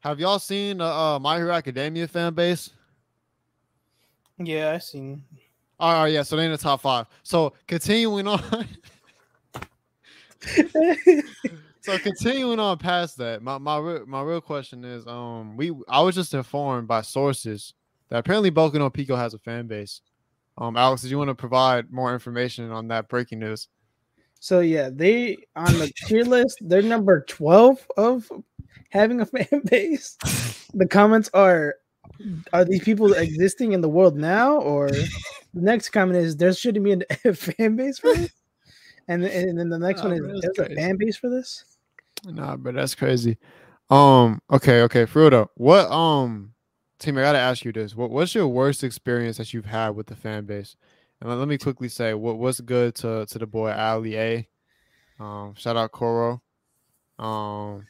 Have y'all seen uh, uh My Hero Academia fan base? Yeah, I seen. All right, yeah. So they in the top five. So continuing on. so continuing on past that, my my real, my real question is, um, we I was just informed by sources that apparently Boku no Pico has a fan base. Um, Alex, did you want to provide more information on that breaking news? So yeah, they on the tier list, they're number 12 of having a fan base. The comments are are these people existing in the world now? Or the next comment is there shouldn't be a fan base for this? And, and then the next one is there's a fan base for this? Nah, but that's crazy. Um, okay, okay, Frudo, what um team, I gotta ask you this. What what's your worst experience that you've had with the fan base? And let, let me quickly say what what's good to to the boy Ali A. Um, shout out Coro. Um,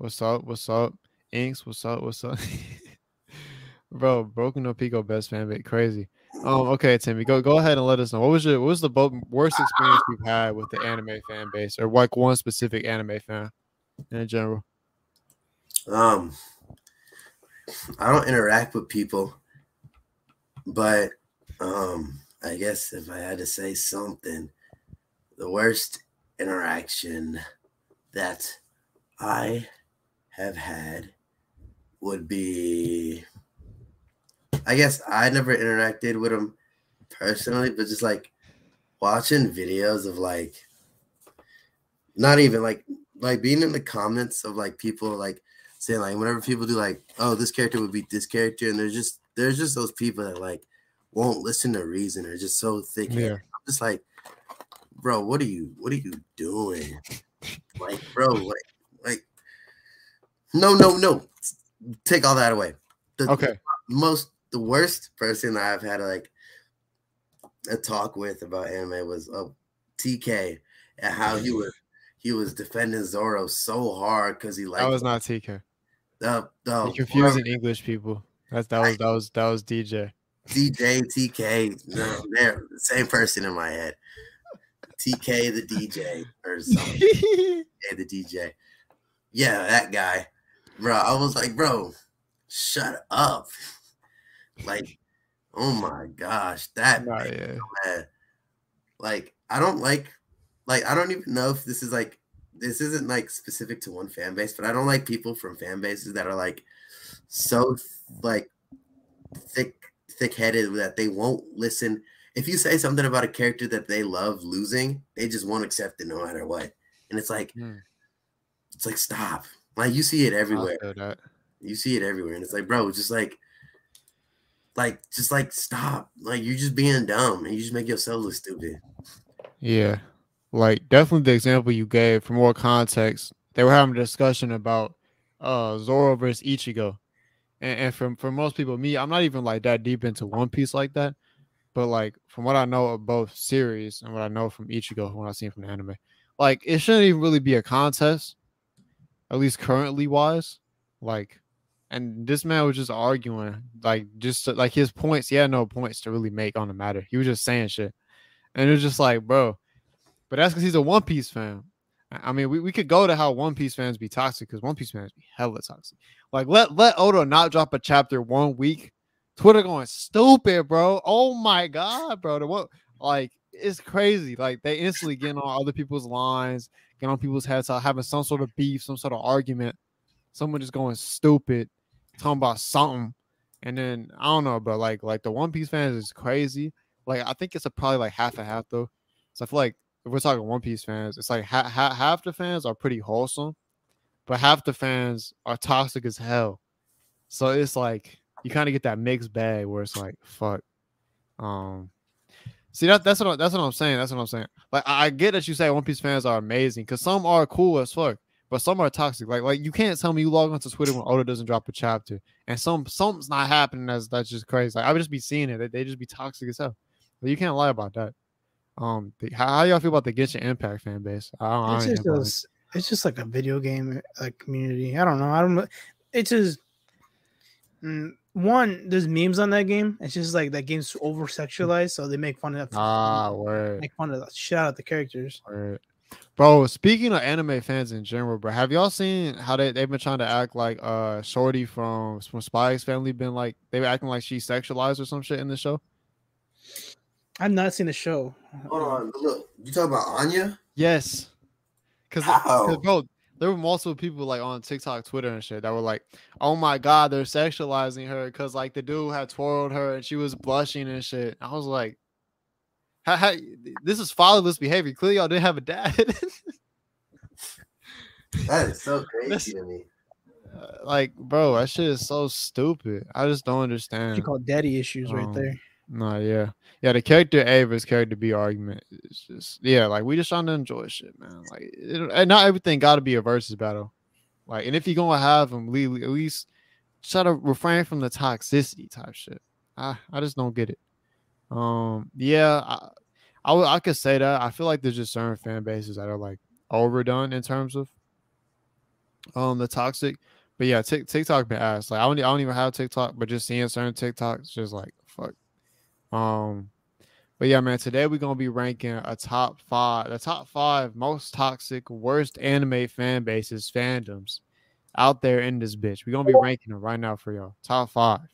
what's up? What's up? Inks, what's up? What's up? Bro, Boku no Pico best fan base, crazy. Um, okay, Timmy, go go ahead and let us know what was your what was the worst experience you've had with the anime fan base, or like one specific anime fan in general. Um, I don't interact with people, but um, I guess if I had to say something, the worst interaction that I have had would be I guess I never interacted with them personally, but just like watching videos of like not even like like being in the comments of like people like saying like whenever people do like oh this character would beat this character and there's just there's just those people that like won't listen to reason or just so thick. Yeah. I'm just like, bro, what are you what are you doing? like, bro, like no, no, no. Take all that away. The, okay. The most the worst person I've had like a talk with about anime was uh, TK and how he was he was defending Zoro so hard because he like that was not TK. The, the You're confusing English people. That's that was that was that was DJ. DJ, TK, no, they're the same person in my head. TK the DJ or something. yeah, the DJ. Yeah, that guy. Bro, I was like, bro, shut up. Like, oh my gosh, that oh, yeah. man. Like, I don't like like I don't even know if this is like this isn't like specific to one fan base, but I don't like people from fan bases that are like so like thick thick headed that they won't listen. If you say something about a character that they love losing, they just won't accept it no matter what. And it's like, hmm. it's like stop. Like you see it everywhere. You see it everywhere, and it's like, bro, just like, like, just like stop. Like you're just being dumb, and you just make yourself look stupid. Yeah, like definitely the example you gave for more context. They were having a discussion about uh Zoro versus Ichigo, and, and from for most people, me, I'm not even like that deep into One Piece like that. But like from what I know of both series and what I know from Ichigo, what I've seen from the anime, like it shouldn't even really be a contest, at least currently wise. Like, and this man was just arguing, like just to, like his points. He had no points to really make on the matter. He was just saying shit, and it was just like, bro. But that's because he's a One Piece fan. I mean, we, we could go to how One Piece fans be toxic because One Piece fans be hella toxic. Like let let Oda not drop a chapter one week. Twitter going stupid, bro. Oh my god, bro. The what like it's crazy. Like they instantly getting on other people's lines, on people's heads, having some sort of beef, some sort of argument. Someone just going stupid, talking about something. And then I don't know, but like like the One Piece fans is crazy. Like I think it's a probably like half and half though. So I feel like if we're talking One Piece fans, it's like ha- ha- half the fans are pretty wholesome, but half the fans are toxic as hell. So it's like you kind of get that mixed bag where it's like fuck. Um, see that that's what that's what I'm saying. That's what I'm saying. Like I get that you say One Piece fans are amazing because some are cool as fuck, but some are toxic. Like like you can't tell me you log onto Twitter when Oda doesn't drop a chapter, and some something's not happening. That's that's just crazy. Like I would just be seeing it. They, they just be toxic as hell. But you can't lie about that. Um, the, how, how, y'all feel about the Genshin Impact fan base? I don't, it's, I just those, it's just like a video game like community. I don't know. I don't know. It's just mm, one. There's memes on that game. It's just like that game's over sexualized, so they make fun of ah word. make fun of the shit out of the characters. Word. Bro, speaking of anime fans in general, bro, have y'all seen how they, they've been trying to act like uh Shorty from from Spy X Family been like they were acting like she's sexualized or some shit in the show? I've not seen the show. Hold on, look. You talking about Anya? Yes. Cause, How? 'cause, bro, there were multiple people like on TikTok, Twitter, and shit that were like, "Oh my god, they're sexualizing her," because like the dude had twirled her and she was blushing and shit. I was like, how, how, "This is fatherless behavior." Clearly, y'all didn't have a dad. That is so crazy That's- to me. Uh, like, bro, that shit is so stupid. I just don't understand. You call daddy issues right Um, there. No, yeah, yeah. The character A versus character B argument is just yeah. Like we just trying to enjoy shit, man. Like it, and not everything got to be a versus battle. Like, and if you're gonna have them, at least try to refrain from the toxicity type shit. I I just don't get it. Um, yeah, I I, I could say that. I feel like there's just certain fan bases that are like overdone in terms of um the toxic. But yeah, Tik TikTok been asked. Like I don't, I don't even have TikTok, but just seeing certain TikToks, just like fuck. Um, but yeah, man, today we're gonna be ranking a top five, the top five most toxic, worst anime fan bases, fandoms out there in this bitch. We're gonna be ranking them right now for y'all. Top five.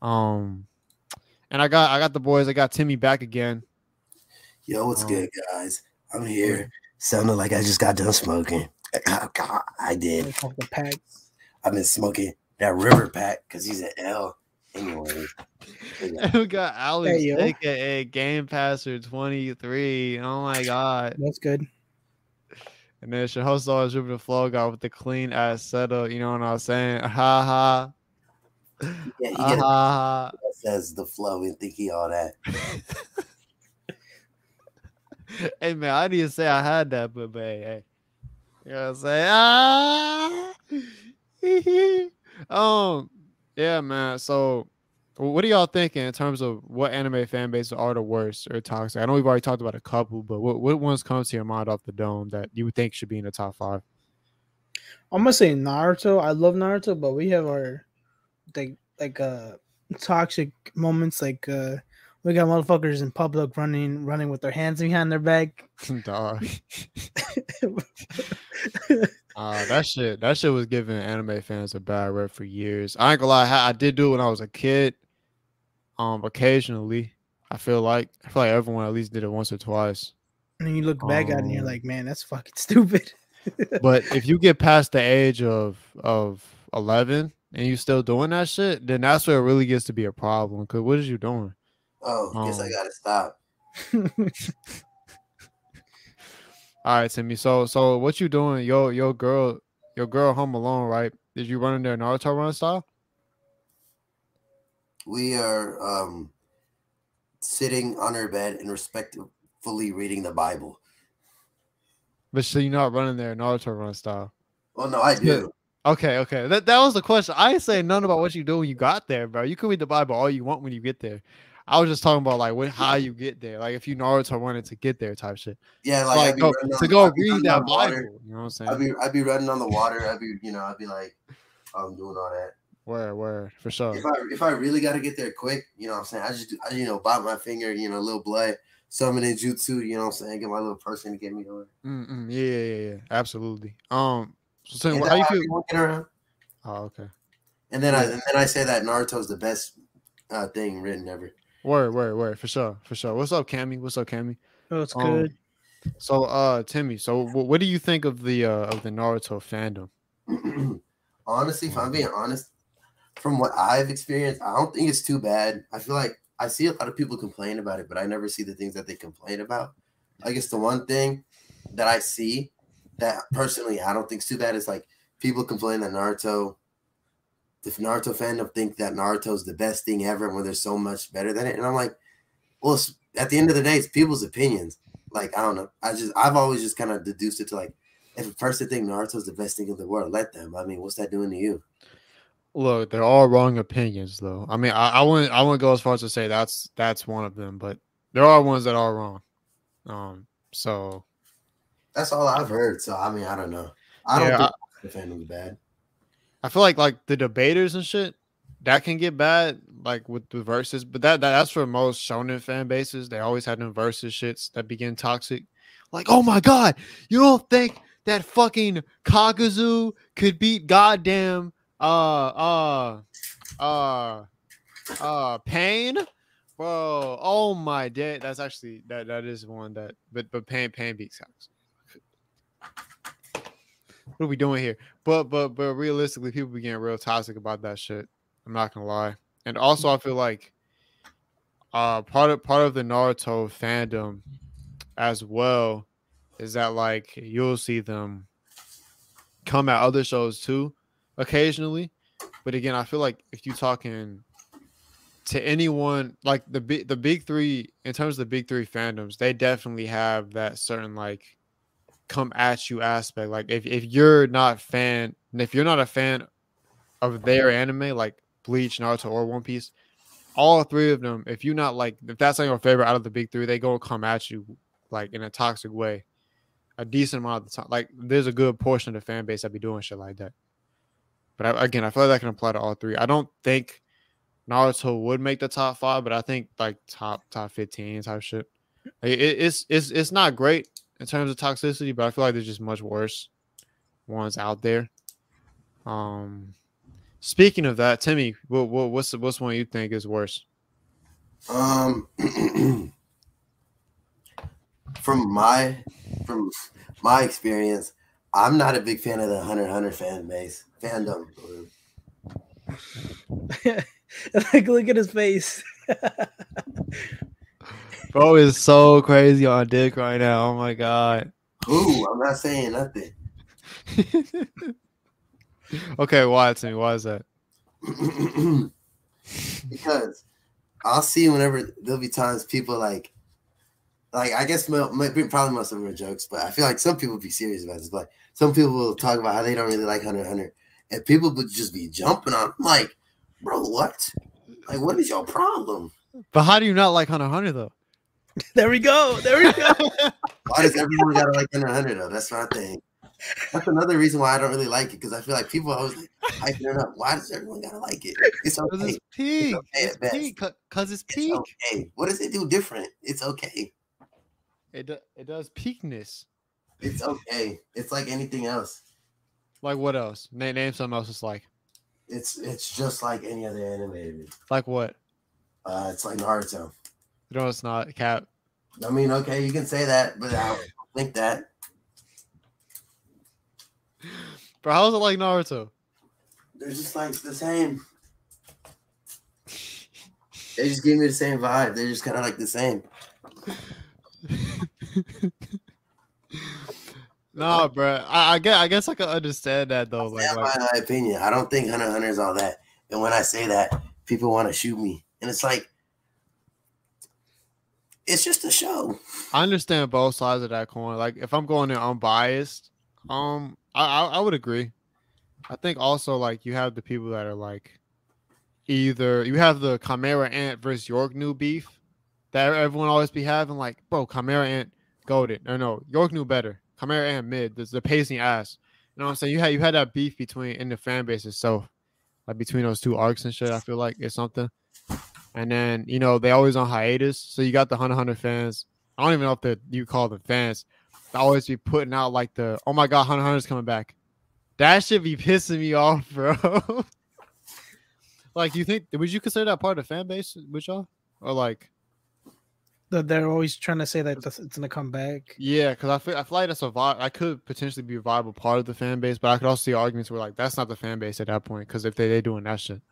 Um, and I got I got the boys. I got Timmy back again. Yo, what's Um, good, guys? I'm here. Sounding like I just got done smoking. Oh, God, I did. They call the pack. I've been smoking that river pack because he's an L. Anyway, And we got Alex, yo. aka Game Passer 23. Oh my god. That's good. And then your host always Jupiter Flow got with the clean ass setup. You know what I'm saying? Ha ha. yeah, he Ha ha. says the flow and think he all that. hey man, I didn't say I had that, but, but hey, hey. You know what I'm saying? Ah um yeah, man. So what are y'all thinking in terms of what anime fan bases are the worst or toxic? I know we've already talked about a couple, but what, what ones comes to your mind off the dome that you would think should be in the top five? I'm gonna say Naruto. I love Naruto, but we have our like like uh toxic moments. Like uh we got motherfuckers in public running running with their hands behind their back. Dog. Uh, that shit, that shit was giving anime fans a bad rep for years. I ain't gonna lie, I, I did do it when I was a kid. Um, occasionally, I feel like I feel like everyone at least did it once or twice. And then you look back at it and you're Um, like, man, that's fucking stupid. But if you get past the age of of eleven and you're still doing that shit, then that's where it really gets to be a problem. Cause what is you doing? Oh, guess I Um, gotta stop. All right, Timmy. So so what you doing? Your your girl, your girl home alone, right? Did you running their Naruto run style? We are um sitting on our bed and respectfully reading the Bible. But so you're not running there Naruto run style. Well, no, I do. Okay, okay. That that was the question. I ain't saying none about what you do when you got there, bro. You can read the Bible all you want when you get there. I was just talking about like what, how you get there. Like if you Naruto wanted to get there type shit. Yeah, Like, like, I'd go, running to go I'd read that Bible. You know what I'm I'd saying? be I'd be running on the water. I'd be you know I'd be like I'm doing all that. Where, where, for sure. If I if I really got to get there quick, you know what I'm saying. I just I, you know bite my finger, you know, a little blood, summon in jutsu, you know what I'm saying. Get my little person to get me over. Mm-mm, yeah, yeah, yeah, absolutely. Um, so Ain't how you feel? around? Oh, okay. And then I and then I say that Naruto's the best uh, thing written ever. Word, word, word, for sure, for sure. What's up, Cammy? What's up, Cammy? oh, it's Um, good. So, uh, Timmy. So, wh- what do you think of the uh of the Naruto fandom? Honestly, if I'm being honest, from what I've experienced, I don't think it's too bad. I feel like I see a lot of people complain about it, but I never see the things that they complain about. I guess the one thing that I see that personally I don't think is too bad is like people complain that Naruto, the Naruto fandom think that Naruto is the best thing ever when there's so much better than it. And I'm like, well, at the end of the day, it's people's opinions. Like, I don't know. I just, I've always just kind of deduced it to like, if a person think Naruto's the best thing in the world, let them. I mean, what's that doing to you? Look, they're all wrong opinions, though. I mean, I, I wouldn't, I wouldn't go as far as to say that's that's one of them, but there are ones that are wrong. Um, so That's all I've heard. So I mean, I don't know. I don't Yeah, think the fandom's bad. I feel like like the debaters and shit that can get bad, like with the verses. But that, that that's for most shonen fan bases. They always had them versus shits that begin toxic. Like, oh my god, you don't think that fucking Kakuzu could beat goddamn uh uh uh uh Pain? Bro, oh my day. That's actually that that is one that but but Pain Pain beats Kakuzu. What are we doing here? But but but realistically, people be getting real toxic about that shit. I'm not gonna lie. And also I feel like uh part of part of the Naruto fandom as well is that like you'll see them come at other shows too occasionally. But again, I feel like if you're talking to anyone like the big the big three in terms of the big three fandoms, they definitely have that certain like come at you aspect. Like if, if you're not fan if you're not a fan of their anime, like Bleach, Naruto, or One Piece, all three of them, if you're not like if that's not your favorite out of the big three, they go to come at you like in a toxic way. A decent amount of the time. Like there's a good portion of the fan base that be doing shit like that. But I, again, I feel like that can apply to all three. I don't think Naruto would make the top five, but I think like top top fifteen type shit. It, it's it's it's not great in terms of toxicity, but I feel like there's just much worse ones out there. Um, speaking of that, Timmy, what, what what's what's one you think is worse? Um, from my from my experience, I'm not a big fan of the Hunter x Hunter fan base fandom. like, look at his face. Bro is so crazy on dick right now. Oh my god. Ooh, I'm not saying nothing. okay, why to me? Why is that? because I'll see whenever there'll be times people like, like I guess maybe probably most of them are jokes, but I feel like some people be serious about this. But some people will talk about how they don't really like Hunter Hunter, and people would just be jumping on. I'm like, bro, what? Like, what is your problem? But how do you not like Hunter Hunter though? There we go. There we go. why does everyone gotta like Hunter Hunter though? That's my thing. That's another reason why I don't really like it because I feel like people always like hyping it up. Why does everyone gotta like it? It's okay. It's peak. It's, okay it's peak because it's peak. It's okay. What does it do different? It's okay. It do, it does peakness. It's okay. It's like anything else. Like what else? Name name something else. It's like. It's it's just like any other anime. Like what? Uh, it's like Naruto. No, it's not. Cap. I mean, okay, you can say that, but I don't think that. Bro, how's it like Naruto? They're just like the same. They just give me the same vibe. They're just kind of like the same. no, bro. I, I guess I guess I can understand that though. Like, like, my opinion, I don't think Hunter Hunter is all that. And when I say that, people want to shoot me, and it's like it's just a show. I understand both sides of that coin. Like if I'm going in unbiased, um, I, I, I would agree. I think also like you have the people that are like either you have the Chimera Ant versus Yorknew beef that everyone always be having. Like, bro, Chimera Ant goaded. No, no, Yorknew better. Chimera Ant mid. There's the pacing ass. You know what I'm saying? You had you had that beef between in the fan base itself, like between those two arcs and shit. I feel like it's something. And then, you know, they always on hiatus. So you got the Hunter Hunter fans. I don't even know if the you call them fans. They always be putting out like the, oh my God, Hunter Hunter's coming back. That should be pissing me off, bro. like, you think, would you consider that part of the fan base with y'all? Or like, that they're always trying to say that it's gonna come back. Yeah, because I feel I feel like that's a vi- I could potentially be a viable part of the fan base, but I could also see arguments where like that's not the fan base at that point because if they they doing that shit.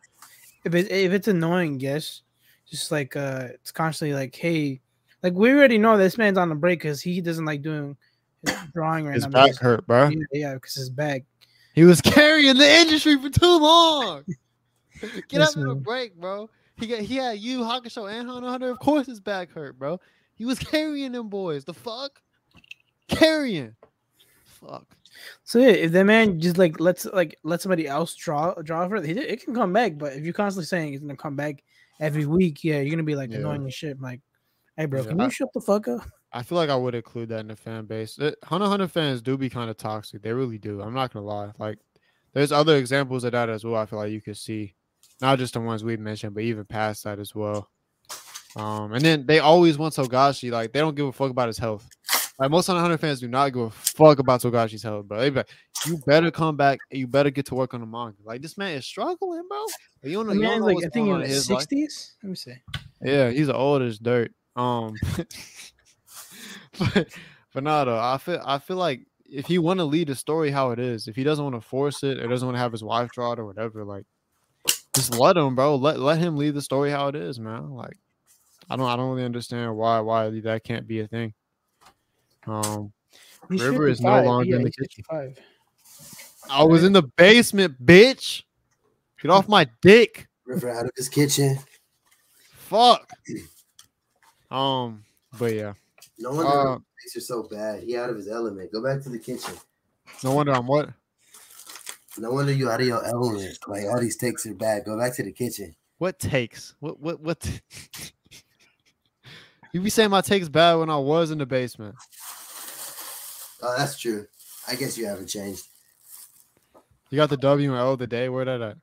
If it, if it's annoying, yes, just like uh it's constantly like hey like we already know this man's on the break because he doesn't like doing drawing right his now. His back hurt, bro. Yeah, because his back. He was carrying the industry for too long. Get up in a break, bro. He got he had you, Hakusho, and Hunter Hunter. Of course, his back hurt, bro. He was carrying them boys. The fuck, carrying. Fuck. So yeah, if the man just like lets like let somebody else draw draw for it, it can come back. But if you're constantly saying it's gonna come back, every week, yeah, you're gonna be like yeah. annoying as shit. like, hey, bro, yeah, can I, you shut the fuck up? I feel like I would include that in the fan base. It, Hunter Hunter fans do be kind of toxic. They really do. I'm not gonna lie. Like, there's other examples of that as well. I feel like you could see, not just the ones we mentioned, but even past that as well. Um, and then they always want Togashi. Like, they don't give a fuck about his health. Like most Hunter Hunter fans do not give a fuck about Togashi's health, bro. They be like, you better come back you better get to work on the manga. Like this man is struggling, bro. You don't know. The You don't man's know like I think in his sixties. Let me see. Yeah, he's old as dirt. Um, but but though. I feel I feel like if he want to lead the story how it is, if he doesn't want to force it or doesn't want to have his wife draw it or whatever, like just let him, bro. Let let him lead the story how it is, man. Like I don't I don't really understand why why that can't be a thing. Um, He's River is no 55. longer in the kitchen. 55. I was in the basement, bitch. Get off my dick. River out of his kitchen. Fuck. Um, but yeah, No wonder Uh, takes are so bad. He out of his element. Go back to the kitchen. no wonder I'm what. No wonder you out of your element. Like all these takes are bad. Go back to the kitchen. What takes? What what what? you be saying my takes bad when I was in the basement. Oh, that's true. I guess you haven't changed. You got the W and L of the day. Where that at?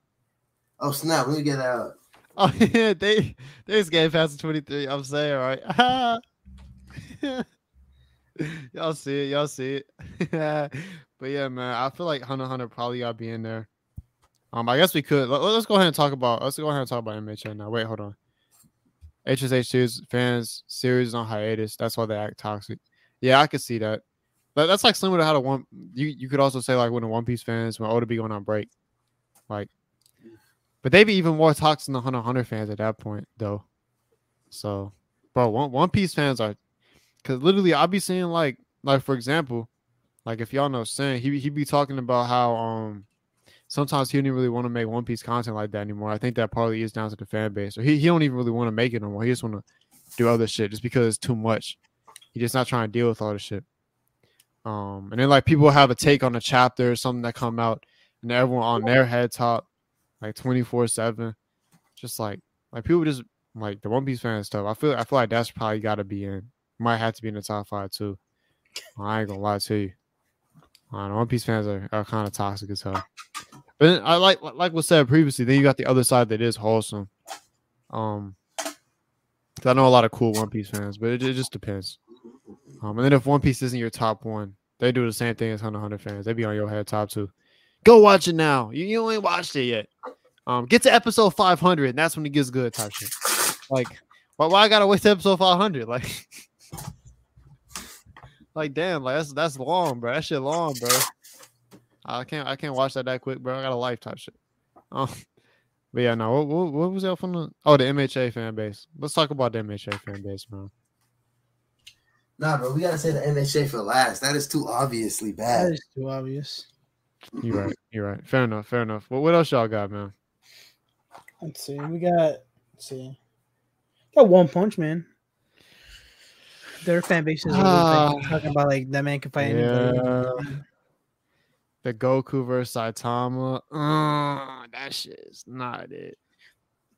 Oh snap! Let me get that out. Oh yeah, they they just gave past the 23. I'm saying right. y'all see it, y'all see it. but yeah, man, I feel like Hunter Hunter probably gotta be in there. Um, I guess we could let, us go ahead and talk about let's go ahead and talk about MHA now. Wait, hold on. HSH2's fans series is on hiatus. That's why they act toxic. Yeah, I could see that. But that's like similar to how the one you you could also say like when the One Piece fans when Oda be going on break, like, but they be even more toxic than the Hunter Hunter fans at that point though. So, bro, One One Piece fans are, cause literally I'll be seeing like like for example, like if y'all know Sin, he he be talking about how um sometimes he even really want to make One Piece content like that anymore. I think that partly is down to the fan base. Or he, he don't even really want to make it no more. He just want to do other shit just because it's too much. He just not trying to deal with all the shit. Um, and then like people have a take on a chapter or something that come out, and everyone on their head top, like twenty four seven, just like like people just like the One Piece fan stuff. I feel I feel like that's probably got to be in. Might have to be in the top five too. I ain't gonna lie to you. I know One Piece fans are, are kind of toxic as hell. But then I like like was said previously. Then you got the other side that is wholesome. Um, I know a lot of cool One Piece fans, but it, it just depends. Um, and then if One Piece isn't your top one, they do the same thing as Hunter Hunter fans. They be on your head top two. Go watch it now. You, you ain't watched it yet. Um, get to episode five hundred, and that's when it gets good. Type shit. Like, why, why I gotta wait to episode five hundred? Like, like damn, like that's that's long, bro. That shit long, bro. I can't I can't watch that that quick, bro. I got a life type shit. Um, but yeah, no. What, what, what was that from the? Oh, the MHA fan base. Let's talk about the MHA fan base, man. Nah, bro, we gotta say the MHA for last. That is too obviously bad. is too obvious. You're right. You're right. Fair enough. Fair enough. Well, what else y'all got, man? Let's see. We got. Let's see. Got One Punch Man. Their fan base is always, like, Ah. talking about like that man can fight anybody. Yeah. The Goku versus Saitama. Uh, that shit is not it.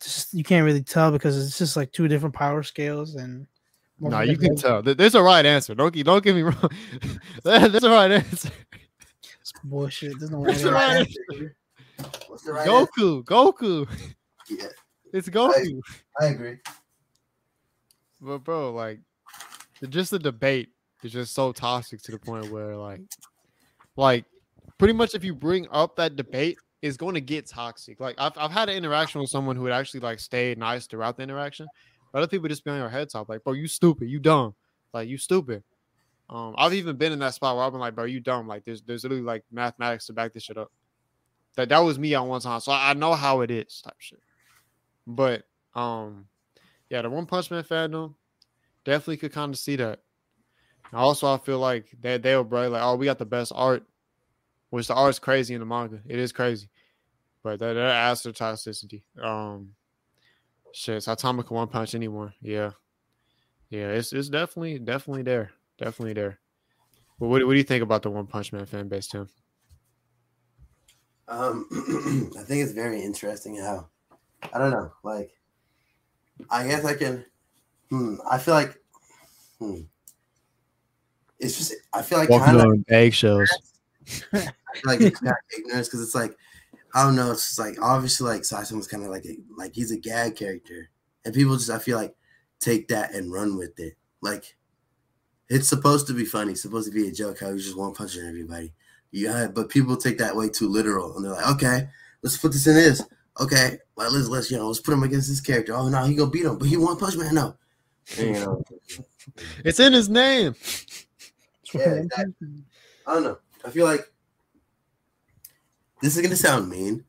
Just you can't really tell because it's just like two different power scales and. No, you can tell. There- There's a right answer. Don't get- don't get me wrong. There's a right answer. It's bullshit. There's no What's way. the right What's the right answer? Goku. Goku. Yeah, It's Goku. I agree. But bro, like, just the debate is just so toxic to the point where, like, like, pretty much if you bring up that debate, it's going to get toxic. Like, I've I've had an interaction with someone who had actually like stayed nice throughout the interaction. Other people just be on your head top, like, bro, you stupid, you dumb, like, you stupid. Um, I've even been in that spot where I've been like, bro, you dumb. Like, there's there's literally like mathematics to back this shit up. That that was me on one time, so I, I know how it is, type shit. But um, yeah, the One Punch Man fandom definitely could kind of see that. And also, I feel like they they'll brag like, oh, we got the best art, which the art's crazy in the manga. It is crazy, but that that adds to toxicity. Um, shit, Saitama can one punch anyone. Yeah, yeah, it's it's definitely definitely there, definitely there. But what what do you think about the One Punch Man fan base, Tim? Um, I think it's very interesting how I don't know, like I guess I can. Hmm, I feel like. Hmm, it's just I feel like kind of on eggshells. I feel like it's ignorance because it's like I don't know. It's just like obviously like Saitama's kind of like a, like he's a gag character, and people just I feel like take that and run with it. Like it's supposed to be funny, it's supposed to be a joke how he's just one punching everybody. Yeah, but people take that way too literal, and they're like, okay, let's put this in this. Okay, well, let's let's you know let's put him against this character. Oh no, he gonna beat him, but he one punch man. No, you know, It's in his name. Yeah, exactly. I don't know. I feel like this is gonna sound mean.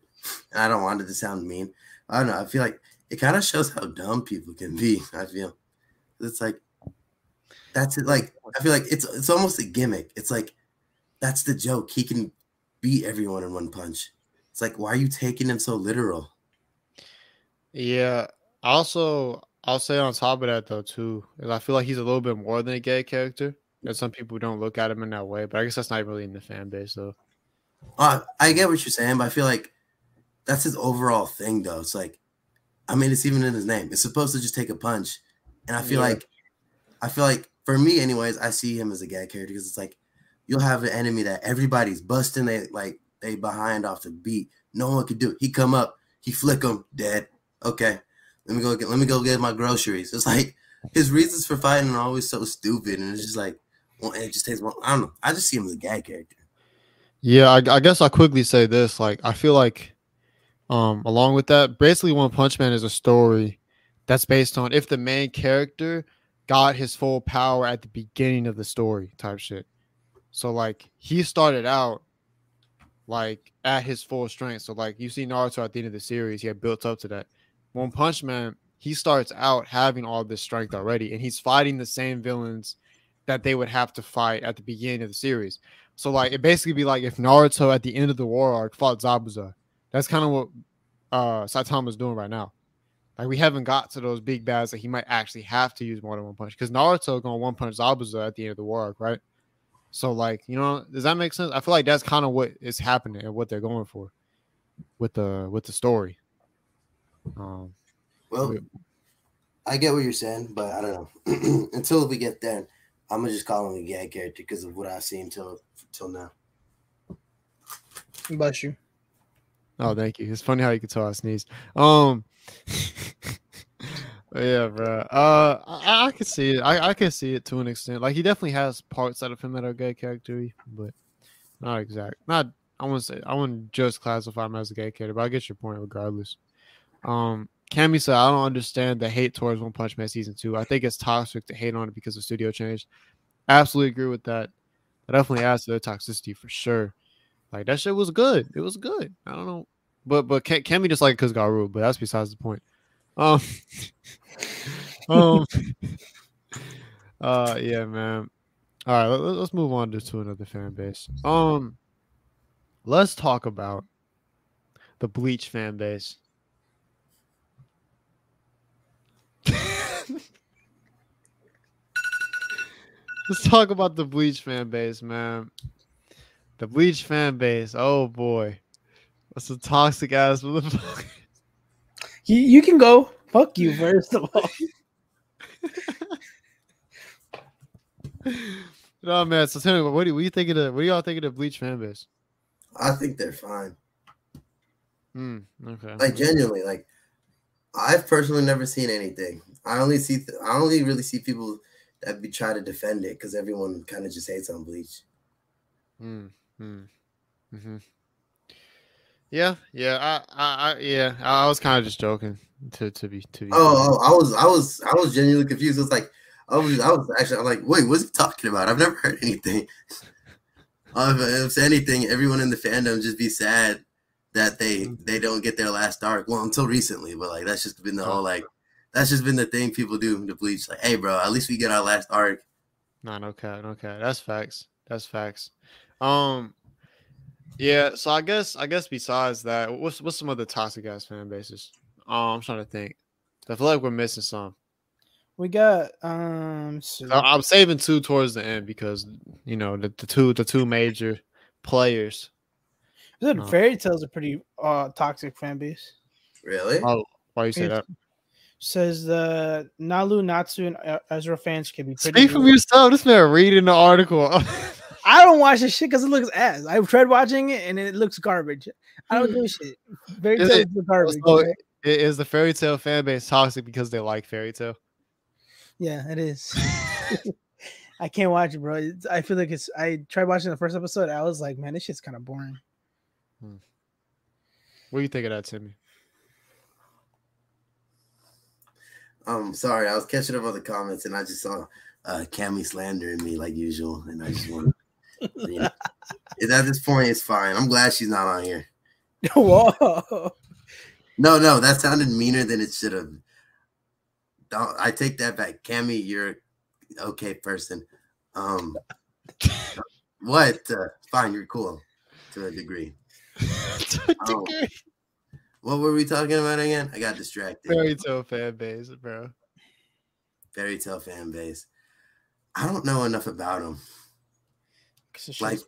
I don't want it to sound mean. I don't know. I feel like it kind of shows how dumb people can be. I feel it's like that's it. Like I feel like it's it's almost a gimmick. It's like that's the joke. He can beat everyone in one punch. It's like why are you taking him so literal? Yeah. Also, I'll say on top of that though too, is I feel like he's a little bit more than a gag character. And some people don't look at him in that way, but I guess that's not really in the fan base though. Uh, I get what you're saying, but I feel like that's his overall thing, though. It's like, I mean, it's even in his name. It's supposed to just take a punch, and I feel Yeah. like, I feel like for me, anyways, I see him as a gag character because it's like you'll have an enemy that everybody's busting they like they behind off the beat. No one could do it. He come up, he flick him, dead. Okay, let me go get let me go get my groceries. It's like his reasons for fighting are always so stupid, and it's just like, well, it just takes one. I don't know. I just see him as a gag character. Yeah, I, I guess I'll quickly say this. Like, I feel like, um, along with that, basically, One Punch Man is a story that's based on if the main character got his full power at the beginning of the story, type shit. So, like, he started out like at his full strength. So, like, you see Naruto at the end of the series, he had built up to that. One Punch Man, he starts out having all this strength already, and he's fighting the same villains that they would have to fight at the beginning of the series. So like it basically be like if Naruto at the end of the war arc fought Zabuza. That's kind of what uh Saitama's doing right now. Like we haven't got to those big bads that he might actually have to use more than one punch because Naruto gonna one punch Zabuza at the end of the war arc, right? So like you know, does that make sense? I feel like that's kind of what is happening and what they're going for with the with the story. Um, Well, I get what you're saying, but I don't know. until we get there, I'm gonna just call him a gag character because of what I've seen till till now. Bless you. Oh, thank you. It's funny how you can tell I sneezed. Um, yeah, bro. Uh, I, I can see it. I, I can see it to an extent. Like he definitely has parts out of him that are gag character, but not exact. Not. I wouldn't say. I wouldn't just classify him as a gag character, but I get your point regardless. Um, Cammy said, "I don't understand the hate towards One Punch Man season two. I think it's toxic to hate on it because the studio changed. Absolutely agree with that. That definitely adds to the toxicity for sure. Like that shit was good. It was good. I don't know, but but can we just like because Garou? But that's besides the point. Um, um, uh, yeah, man. All right, let, let's move on to, to another fan base. Um, let's talk about the Bleach fan base. Let's talk about the Bleach fan base, man. The Bleach fan base. Oh boy, that's a toxic ass motherfucker. You, you can go. Fuck you, first of all. no man. So tell me, what do you, what do you think of the? What do y'all think of the Bleach fan base? I think they're fine. Hmm. okay. Like genuinely, like I've personally never seen anything. I only see I only really see people that be try to defend it because everyone kind of just hates on Bleach. Hmm. Hmm. hmm Yeah. Yeah. I. I. I yeah. I, I was kind of just joking. To to be to be. Oh, oh, I was I was I was genuinely confused. It was like I was I was actually I'm like, wait, what's he talking about? I've never heard anything. Uh, if anything, everyone in the fandom just be sad that they they don't get their last arc. Well, until recently, but like that's just been the whole like that's just been the thing people do to Bleach. Like, hey, bro, at least we get our last arc. No, no cat, no cat. That's facts. That's facts. Um, yeah. So I guess, I guess besides that, what's what's some other toxic ass fan bases? Um, I'm trying to think. I feel like we're missing some. We got um. so- I- I'm saving two towards the end because you know the, the two the two major players. Good. No. Fairy Tail's a pretty uh toxic fan base. Really? Oh, why you say that? Says the Nalu, Natsu, and uh, Erza fans can be pretty. Speak from yourself. This man reading the article. I don't watch this shit because it looks ass. I've tried watching it and it looks garbage. I don't do shit. Fairy Is Tale it- is garbage. so right? is the Fairy Tail fan base toxic because they like Fairy Tail? Yeah, it is. I can't watch it, bro. It's, I feel like it's. I tried watching the first episode. I was like, man, this shit's kind of boring. Hmm. What do you think of that, Timmy? Um, sorry, I was catching up on the comments and I just saw uh Cammy slandering me like usual, and I just want to. You know, at this point, it's fine. I'm glad she's not on here. Whoa. No, no, that sounded meaner than it should have. Don't I take that back, Cammy? You're okay person. Um, what? Uh, fine, you're cool to a degree. Oh. What were we talking about again? I got distracted. Fairy Tail fan base, bro. Fairy Tail fan base. I don't know enough about them. 'Cause the Like-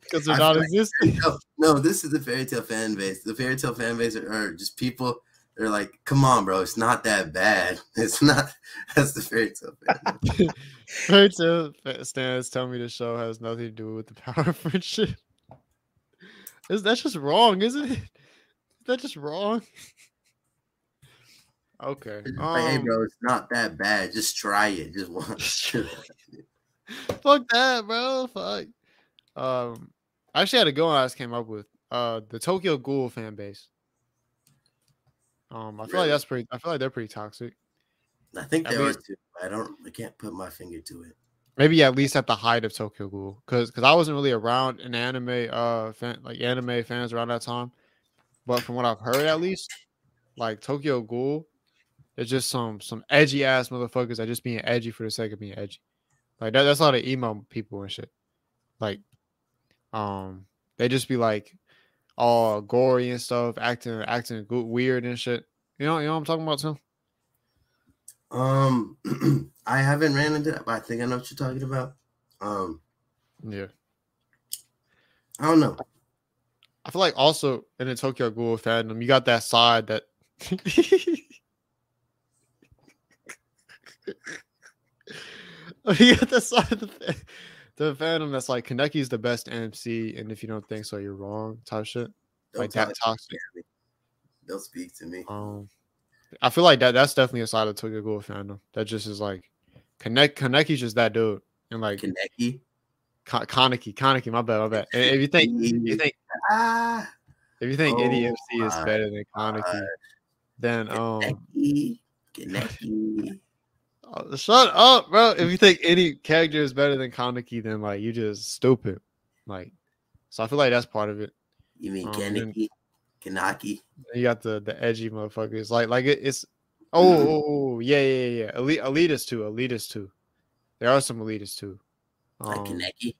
Because they're not existing. No, no, this is the Fairy Tail fan base. The Fairy Tail fan base are, are just people. They're like, come on, bro, it's not that bad. It's not. That's the Fairy Tail fan. base. Fairy Tail stands tell me the show has nothing to do with the power of friendship. Is that just wrong, isn't it? That just wrong? Okay. Like, hey, Um, bro, it's not that bad. Just try it. Just once. fuck that, bro. Fuck. Um, I actually had a one I just came up with. Uh, the Tokyo Ghoul fan base. Um, I feel Really? like that's pretty. I feel like they're pretty toxic. I think I they mean- are too. I don't. I can't put my finger to it. Maybe at least at the height of Tokyo Ghoul, because because I wasn't really around an anime uh fan, like anime fans around that time, but from what I've heard at least, like Tokyo Ghoul, it's just some some edgy ass motherfuckers that just being edgy for the sake of being edgy, like that, that's a lot of emo people and shit, like, um, they just be like all gory and stuff, acting acting weird and shit. You know, you know what I'm talking about too. Um, I haven't ran into that, but I think I know what you're talking about. Um, Yeah. I don't know. I feel like also in the Tokyo Ghoul fandom, you got that side that you got that side of the, the fandom that's like Kaneki's the best MC, and if you don't think so, you're wrong. Type shit. Don't like that to toxic. me. They'll speak to me. Um, I feel like that that's definitely a side of Tokyo Ghoul fandom that just is like Connect Kaneki's just that dude, and like Kaneki. Kaneki, Kaneki, my bad, my bad. And if you think if you think ah, if you think any Oh MC is better than Kaneki, then um. Oh, shut up, bro. If you think any character is better than Kaneki, then like you just stupid. Like, so I feel like that's part of it. You mean Um, Kaneki? Kanaki? You got the the edgy motherfuckers. Like, like it, it's oh, oh, oh, yeah, yeah, yeah. Elite, elitist too. Elitist too. There are some elitists too. Like Um, Kaneki?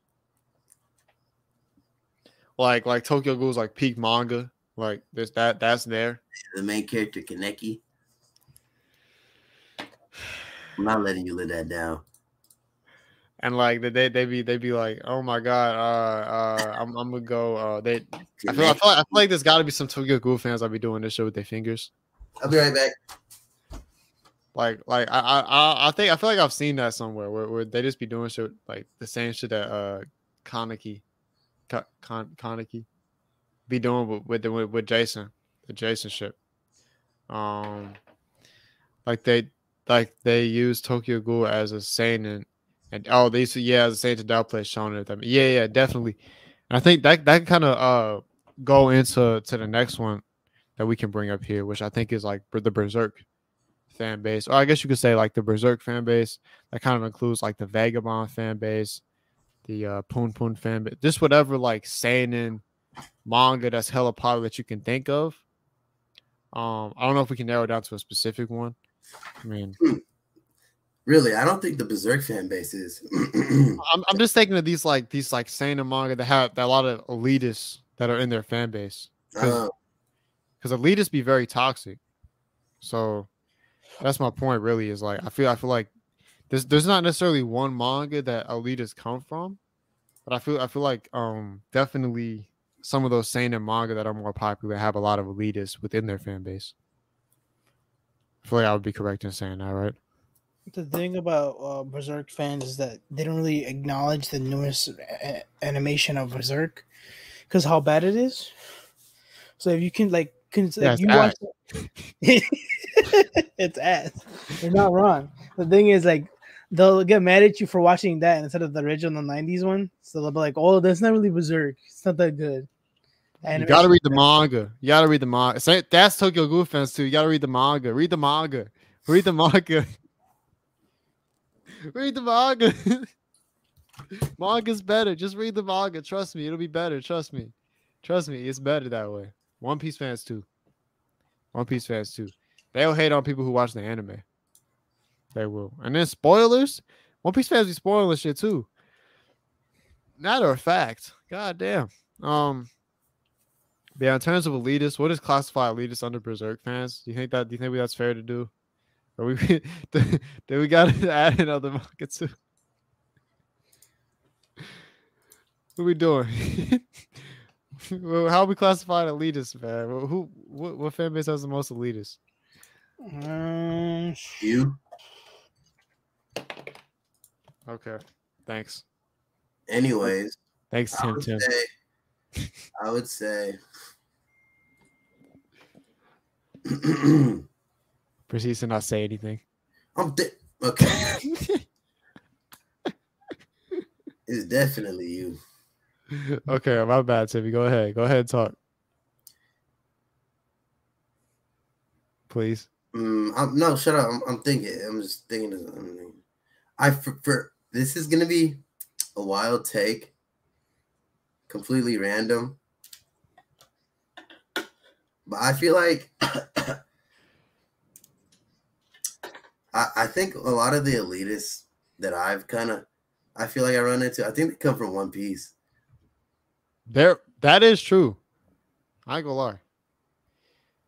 like like Tokyo Ghoul's like peak manga. Like there's that that's there. The main character, Kaneki? I'm not letting you live that down. And like they they they be they be like, oh my god, uh uh I'm I'm gonna go uh they I feel, I feel, like, I feel like there's got to be some Tokyo Ghoul fans that be doing this shit with their fingers. I'll be right back. Like, like I, I, I- think I feel like I've seen that somewhere where, where they just be doing shit like the same shit that uh Kaneki, Ka- Kaneki, be doing with with, with with Jason, the Jason shit. Um, like they like they use Tokyo Ghoul as a seinen, and oh they used to yeah as a seinen to downplay shonen. Mean, yeah, yeah, definitely. And I think that that kind of uh go into to the next one that we can bring up here, which I think is like the Berserk fan base, or I guess you could say like the Berserk fan base. That kind of includes like the Vagabond fan base, the uh, Punpun fan base, just whatever like seinen manga that's hella popular that you can think of. Um, I don't know if we can narrow it down to a specific one. I mean, Really, I don't think the Berserk fan base is. I'm, I'm just thinking of these like these like seinen manga that have that a lot of elitists that are in their fan base Uh, because elitists be very toxic. So that's my point. Really, is like I feel I feel like there's there's not necessarily one manga that elitists come from, but I feel I feel like um definitely some of those seinen manga that are more popular have a lot of elitists within their fan base. I feel like I would be correct in saying that, right? The thing about uh, Berserk fans is that they don't really acknowledge the newest a- animation of Berserk because how bad it is. So if you can like, Yeah, you watch, it's ass. You're not wrong. The thing is like, they'll get mad at you for watching that instead of the original '90s one. So they'll be like, "Oh, that's not really Berserk. It's not that good." You gotta read the manga. You gotta read the manga. Say- That's Tokyo Ghoul fans too. You gotta read the manga. Read the manga. Read the manga. read the manga. Manga's better. Just read the manga. Trust me, it'll be better. Trust me. Trust me, it's better that way. One Piece fans too. One Piece fans too. They'll hate on people who watch the anime. They will. And then spoilers. One Piece fans be spoiling shit too. Matter of fact, god damn. Um, yeah, in terms of elitists, what is classified elitist under Berserk fans? Do you think that? Do you think that's fair to do? Or we do we got to add another manga too? What we doing? Well, How we classified elitists, man? Well, Who, what, what fan base has the most elitists? Um, You. Okay, thanks, Anyways, thanks, I Tim. would Tim. say, I would say, I'm Proceeds to not say anything. di- okay. It's definitely you. Okay, my bad, Timmy. Go ahead. Go ahead and talk. Please. Mm, I'm, no, shut up. I'm, I'm thinking. I'm just thinking. Something. I for, for this is gonna be a wild take, completely random. But I feel like I, I think a lot of the elitists that I've kind of I feel like I run into, I think they come from One Piece. There, that is true. I ain't gonna lie.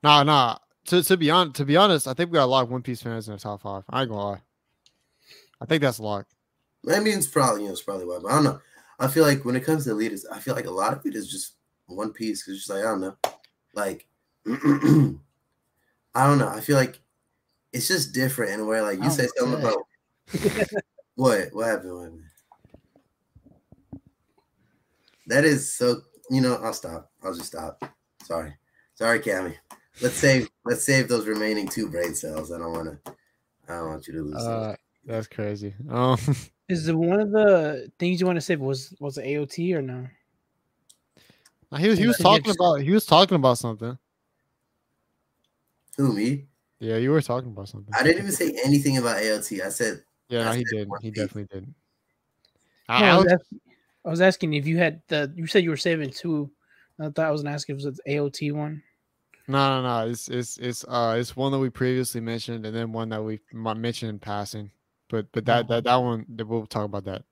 Nah, nah. To to be on to be honest, I think we got a lot of One Piece fans in the top five. I ain't gonna lie. I think that's a lot. I mean, it's probably you know, it's probably why, but I don't know. I feel like when it comes to leaders, I feel like a lot of it is just One Piece. Cause it's just like I don't know, like I don't know. I feel like it's just different in a way. Like you say something about what? What happened? What happened? That is so. You know, I'll stop. I'll just stop. Sorry, sorry, Cammy. Let's save. Let's save those remaining two brain cells. I don't want to. I don't want you to lose. those. Uh, that's crazy. Um, is it one of the things you want to say was was it AOT or no? he was he was talking about he was talking about something. Who me? Yeah, you were talking about something. I didn't even say anything about AOT. I said Yeah, no, I he said did. One He definitely did. No, I, I, I was was- asking, I was asking if you had the. You said you were saving two. I thought I was gonna ask if it was the AOT one. no, no, no. It's it's it's uh it's one that we previously mentioned, and then one that we mentioned in passing. But but that that that one that we'll talk about that.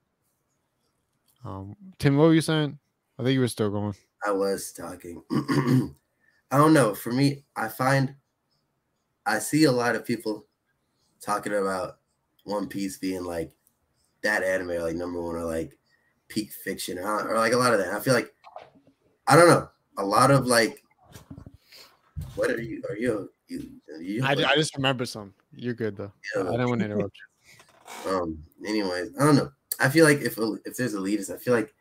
Um, Tim, what were you saying? I think you were still going. I was talking. I don't know. For me, I find I see a lot of people talking about One Piece being like that anime, or like number one, or like peak fiction, or, or like a lot of that. I feel like I don't know. A lot of like, what are you? Are you? You? Are you I, I just remember some. You're good though. I didn't want to interrupt you. Um. Anyways, I don't know. I feel like if if there's elitists, I feel like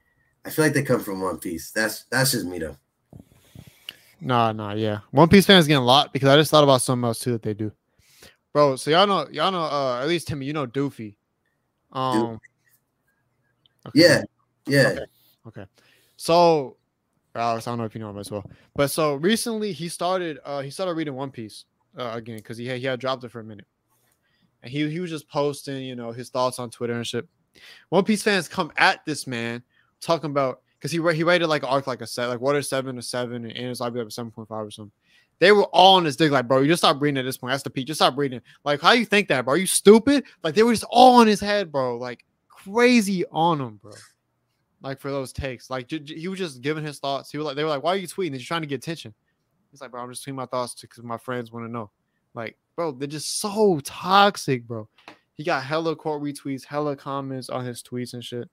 I feel like they come from One Piece. That's that's just me though. Nah, nah, yeah. One Piece fans getting a lot because I just thought about something else too that they do. Bro, so y'all know y'all know uh at least Timmy, you know Doofy. Um okay. Yeah. Yeah. Okay. Okay. So Alex, I don't know if you know him as well. But so recently he started uh he started reading One Piece uh, again because he had, he had dropped it for a minute. And he he was just posting, you know, his thoughts on Twitter and shit. One Piece fans come at this man talking about because he he rated like an arc like a set, like what are seven or seven, and it's like a seven point five or something. They were all on his dick, like, bro, you just stop reading at this point. That's the peak. Just stop reading. Like, how you think that, bro? Are you stupid? Like, they were just all on his head, bro. Like, crazy on him, bro. Like for those takes, like j- j- he was just giving his thoughts. He was like, they were like, "Why are you tweeting? You're trying to get attention." He's like, "Bro, I'm just tweeting my thoughts because my friends want to know." Like, bro, they're just so toxic, bro. He got hella quote retweets, hella comments on his tweets and shit.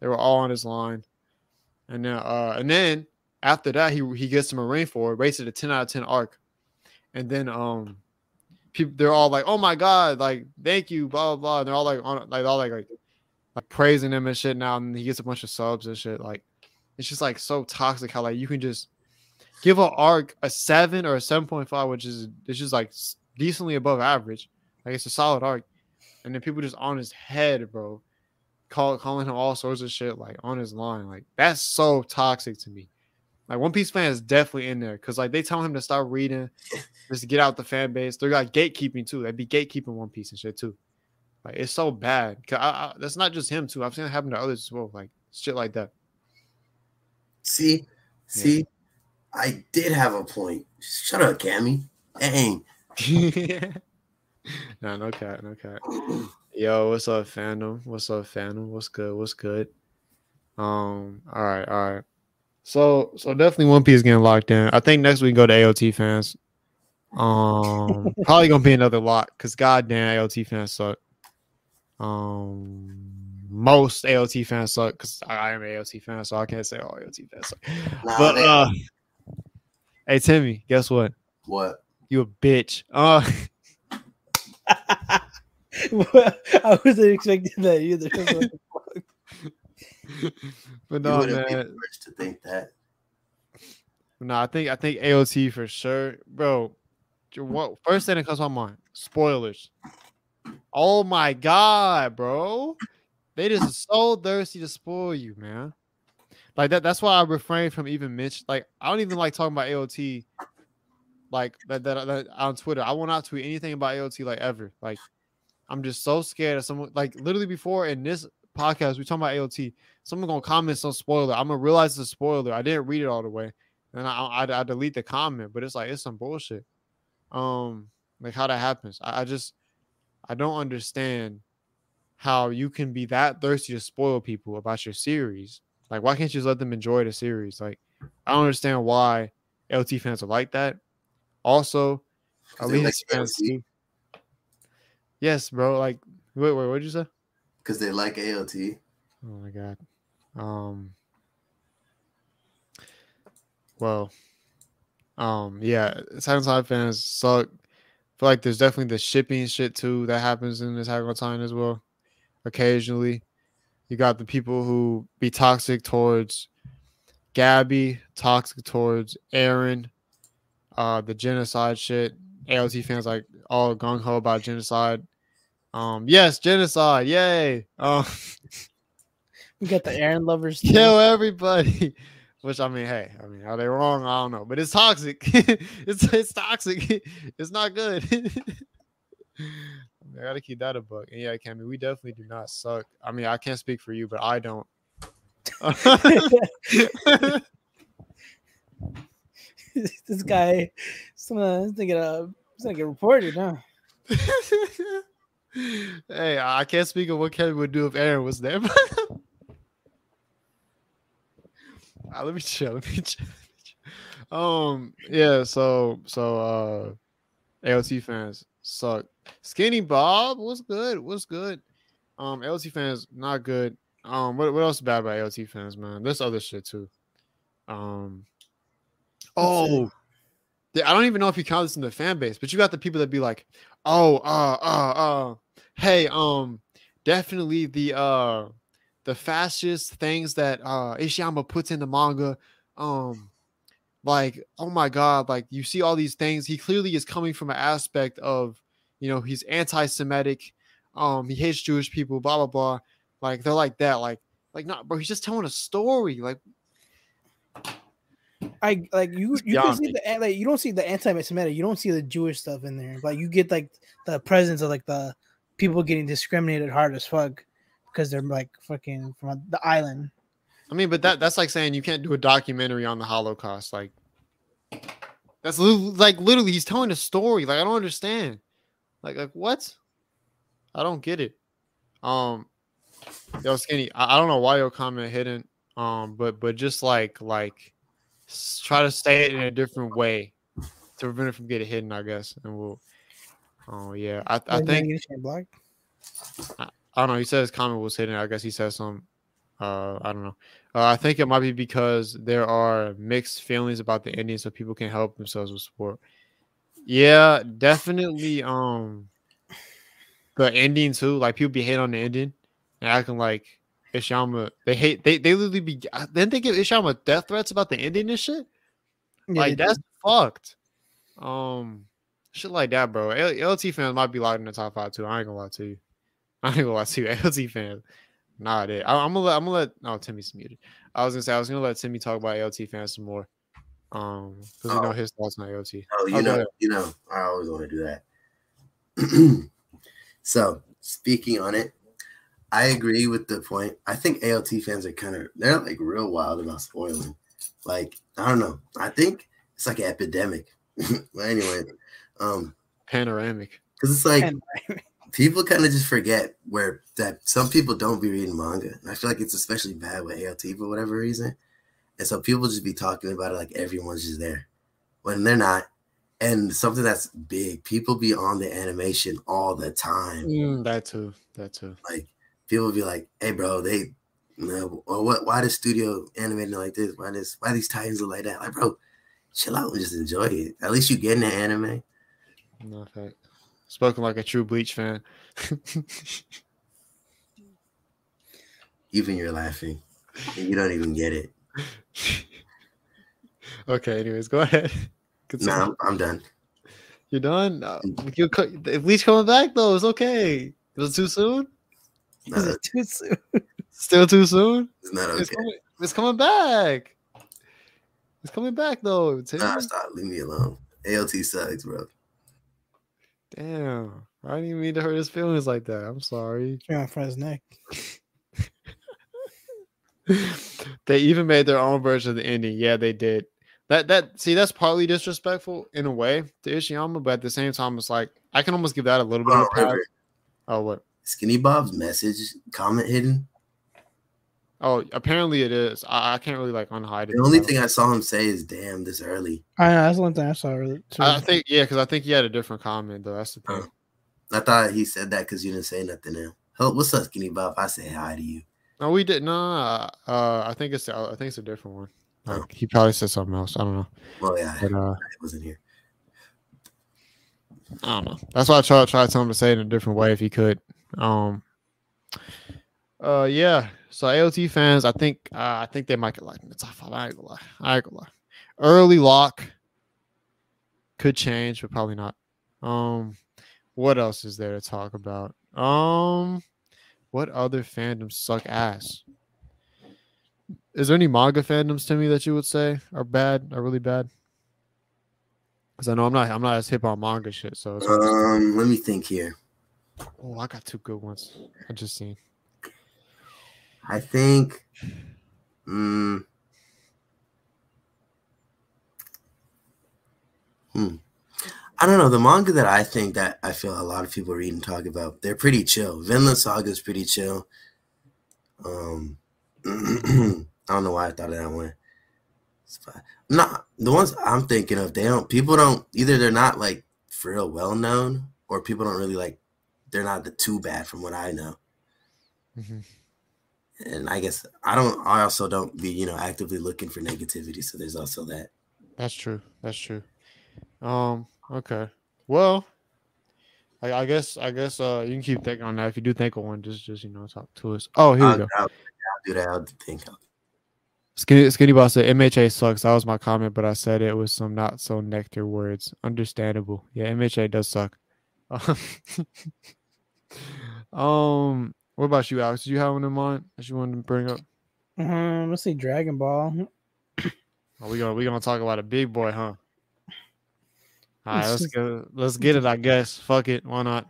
They were all on his line, and then, uh, and then after that, he he gets to Marineford rates it a 10 out of 10 arc, and then um, people they're all like, "Oh my god, like thank you, blah blah blah." And they're all like on like all like like like praising him and shit now, and he gets a bunch of subs and shit. Like, it's just like so toxic how like you can just give an arc a seven or a seven point five, which is it's just like decently above average. Like it's a solid arc, and then people just on his head, bro, call calling him all sorts of shit like on his line. Like that's so toxic to me. Like One Piece fan is definitely in there because like they tell him to start reading, just to get out the fan base. They're like gatekeeping too. They'd be gatekeeping One Piece and shit too. Like it's so bad. I, I, that's not just him too. I've seen it happen to others as well. Like shit like that. See, see, I did have a point. Shut up, Cammy. Dang. no, no cat, no cat. Yo, what's up, fandom? What's up, fandom? What's good? What's good? Um, all right, all right. So, so definitely One Piece getting locked in. I think next we can go to AOT fans. Um, probably gonna be another lock because goddamn AOT fans suck. Um, most AOT fans suck because I am an AOT fan, so I can't say all AOT fans suck. Nah, But they- uh, hey Timmy, guess what? what? You a bitch. Uh, I wasn't expecting that either. What the fuck? but You no, wouldn't man. the first to think that. No, I think I think AOT for sure, bro. What first thing that comes to my mind? Spoilers. Oh my god, bro! They just so thirsty to spoil you, man. Like that. That's why I refrain from even mention. Like I don't even like talking about AOT. Like that, that, that on Twitter, I will not tweet anything about AOT like ever. Like I'm just so scared of someone. Like literally before in this podcast, we talking about AOT. Someone gonna comment some spoiler. I'm gonna realize it's a spoiler. I didn't read it all the way and I, I I delete the comment, but it's like it's some bullshit. Um, like how that happens. I, I just I don't understand how you can be that thirsty to spoil people about your series. Like, why can't you just let them enjoy the series? Like, I don't understand why LT fans are like that. Also, Elite like fans. Yes, bro. Like, wait, wait, what'd you say? Because they like AOT. Oh my god. Um well um yeah, Attack on fans suck. Feel like there's definitely the shipping shit too that happens in Attack on Titan as well. Occasionally. You got the people who be toxic towards Gabi, toxic towards Eren, uh the genocide shit. AOT fans like all gung ho about genocide. Um yes, genocide, yay. Um We got the Eren lovers. too. kill everybody. Which I mean, hey, I mean, are they wrong? I don't know, but it's toxic. it's it's toxic. It's not good. I gotta keep that a book. And yeah, Cammy, we definitely do not suck. I mean, I can't speak for you, but I don't. this guy, some uh, this nigga, uh, this nigga reported, huh? hey, I can't speak of what Kevin would do if Eren was there. Ah, let me chill. Let me chill. Um, yeah. So, so, uh, LT fans suck. Skinny Bob, what's good? What's good? Um, LT fans not good. Um, what what else is bad about LT fans, man? There's other shit too. Um, oh, I don't even know if you count this in the fan base, but you got the people that be like, oh, uh, uh, uh, hey, um, definitely the uh the fascist things that uh Isayama puts in the manga. Um, like, oh my god, like you see all these things. He clearly is coming from an aspect of, you know, he's anti-Semitic. Um, he hates Jewish people, blah blah blah. Like they're like that, like, like not, bro. He's just telling a story. Like, I like you. You can beyond see the like you don't see the anti-Semitic. You don't see the Jewish stuff in there. Like you get like the presence of like the people getting discriminated hard as fuck because they're like fucking from the island. I mean, but that that's like saying you can't do a documentary on the Holocaust. Like, that's li- like literally he's telling a story. Like, I don't understand. Like, like what? I don't get it. Um, yo, skinny. I, I don't know why your comment hidden. Um, but but just like like try to say it in a different way to prevent it from getting hidden. I guess, and we'll. Oh yeah, I I think blocked. I don't know. He said his comment was hidden. I guess he said some. Uh, I don't know. Uh, I think it might be because there are mixed feelings about the Indians, so people can help themselves with sport. Yeah, definitely. Um, the ending too. Like people be hating on the ending and acting like Ishama. They hate. They they literally be. Then they give Ishama death threats about the Indian and shit. Yeah, like that's fucked. Um, shit like that, bro. LT fans might be locked in the top five too. I ain't gonna lie to you. I ain't gonna lie to you, AOT fans. Nah, it. I, am gonna let I'm gonna let oh Timmy's muted. I was gonna say I was gonna let Timmy talk about AOT fans some more. Um, because you know Oh. his thoughts on AOT. Oh, you Oh, know, you know, I always want to do that. so, speaking on it, I agree with the point. I think AOT fans are kind of they're like real wild about spoiling. Like, I don't know. I think it's like an epidemic. but anyway, um, Panoramic. because it's like And- people kind of just forget where that some people don't be reading manga. And I feel like it's especially bad with AOT for whatever reason. And so people just be talking about it like everyone's just there when they're not. And something that's big, people be on the animation all the time. Mm, that too. That too. Like people be like, "Hey, bro, they, you know, or what? Why the studio animating like this? Why this? Why these titans look like that? Like, bro, chill out and just enjoy it. At least you get in the anime. No fact. Spoken like a true Bleach fan. Even you're laughing, and you don't even get it. okay. Anyways, go ahead. Continue. Nah, I'm, I'm done. You're done. Uh, you co- if Bleach coming back though, it's okay. Was it too soon? Is Nah, it too soon? Still too soon? it's not It's okay. coming. It's coming back. It's coming back though. Nah, stop. Leave me alone. AOT sucks, bro. Damn. I didn't even mean to hurt his feelings like that. I'm sorry. Straight on front his neck. they even made their own version of the ending. Yeah, they did. That that see that's partly disrespectful in a way to Isayama, but at the same time, it's like I can almost give that a little bit Oh, of a pass. River. Oh what? Skinny Bob's message comment hidden. Oh, apparently it is. I, I can't really like unhide it. The only thing I saw him say is "damn" this early. I know that's the one thing I saw. Really. I I think yeah, because I think he had a different comment though. That's the thing. Oh. I thought he said that because you didn't say nothing. Now, Hello, what's up, Skinny Bob? I say hi to you. No, we did not. Uh, I think it's I think it's a different one. Like Oh. he probably said something else. I don't know. Well, yeah, But uh, I wasn't here. I don't know. That's why I tried try to to say it in a different way if he could. Um. Uh yeah. So AOT fans, I think uh, I think they might get like in the top five. I ain't gonna lie. I ain't gonna lie. Early lock could change, but probably not. Um, what else is there to talk about? Um, what other fandoms suck ass? Is there any manga fandoms to me that you would say are bad, are really bad? Because I know I'm not I'm not as hip on manga shit. So it's Um, let me think here. oh, I got two good ones. I just seen. I think. Mm, hmm. I don't know. The manga that I think that I feel a lot of people read and talk about, they're pretty chill. Vinland Saga is pretty chill. Um, I don't know why I thought of that one. Nah, the ones I'm thinking of, they don't. People don't either. They're not like for real well known, or people don't really like. They're not the too bad from what I know Mhm. And I guess I don't. I also don't be you know actively looking for negativity. So there's also that. That's true. That's true. Um. Okay. Well, I, I guess I guess uh you can keep thinking on that. If you do think of one, just just you know talk to us. Oh, here we I'll, go. I'll, I'll do that. I'll think. Of it. Skinny Skinny Bob said MHA sucks. That was my comment, but I said it with some not so nectar words. Understandable. Yeah, MHA does suck. um. What about you, Alex? Did you have one in mind that you wanted to bring up? Um, let's see, Dragon Ball. Are we gonna we gonna talk about a big boy, huh? All right, let's go. Let's get it. I guess. Fuck it. Why not?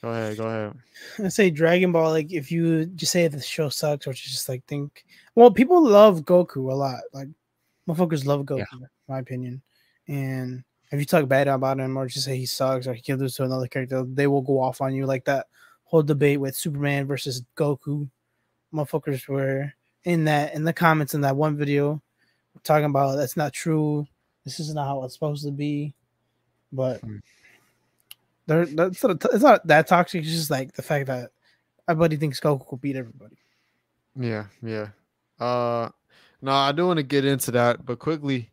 Go ahead. Go ahead. I say Dragon Ball. Like, if you just say the show sucks, or just like think, well, people love Goku a lot. Like, motherfuckers love Goku, Yeah. in my opinion. And if you talk bad about him, or just say he sucks, or he can lose to another character, they will go off on you like that whole debate with Superman versus Goku. Motherfuckers were in that in the comments in that one video talking about that's not true. This is not how it's supposed to be. But Hmm. they're that's not, it's not that toxic. It's just like the fact that everybody thinks Goku will beat everybody. Yeah. Yeah. Uh, no, I do want to get into that, but quickly,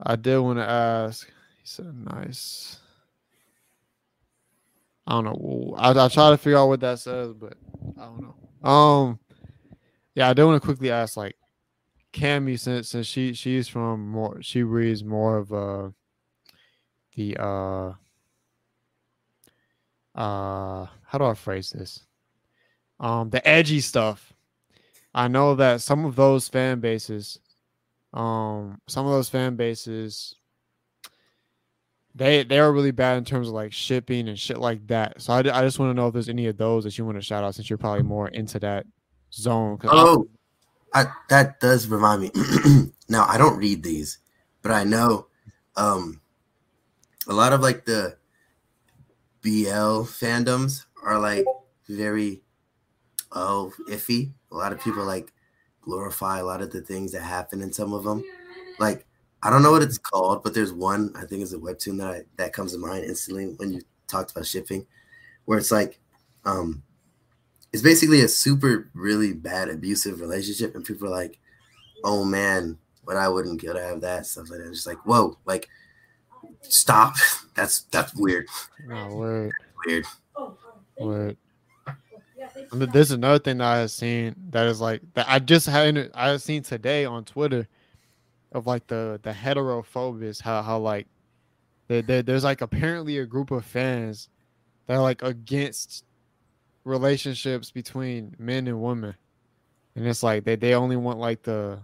I did want to ask. He said, "Nice." I don't know. I I try to figure out what that says, but I don't know. Um, yeah, I do want to quickly ask, like, Cammy, since since she she's from more, she reads more of uh the uh uh how do I phrase this? Um the edgy stuff. I know that some of those fan bases, um, some of those fan bases they they are really bad in terms of like shipping and shit like that. So I, I just want to know if there's any of those that you want to shout out since you're probably more into that zone. Oh, I, that does remind me. now I don't read these, but I know um, a lot of like the BL fandoms are like very oh iffy. A lot of people like glorify a lot of the things that happen in some of them. Like I don't know what it's called, but there's one I think is a webtoon that I, that comes to mind instantly when you talked about shipping, where it's like, um, it's basically a super really bad abusive relationship, and people are like, "Oh man, but I wouldn't kill to have that stuff like that." It's just like, whoa, like, stop. That's that's weird. No, word. Weird. Word. I mean, there's another thing that I have seen that is like that I just had I have seen today on Twitter of like the the heterophobics how how like there, there, there's like apparently a group of fans that are like against relationships between men and women. And it's like they, they only want like the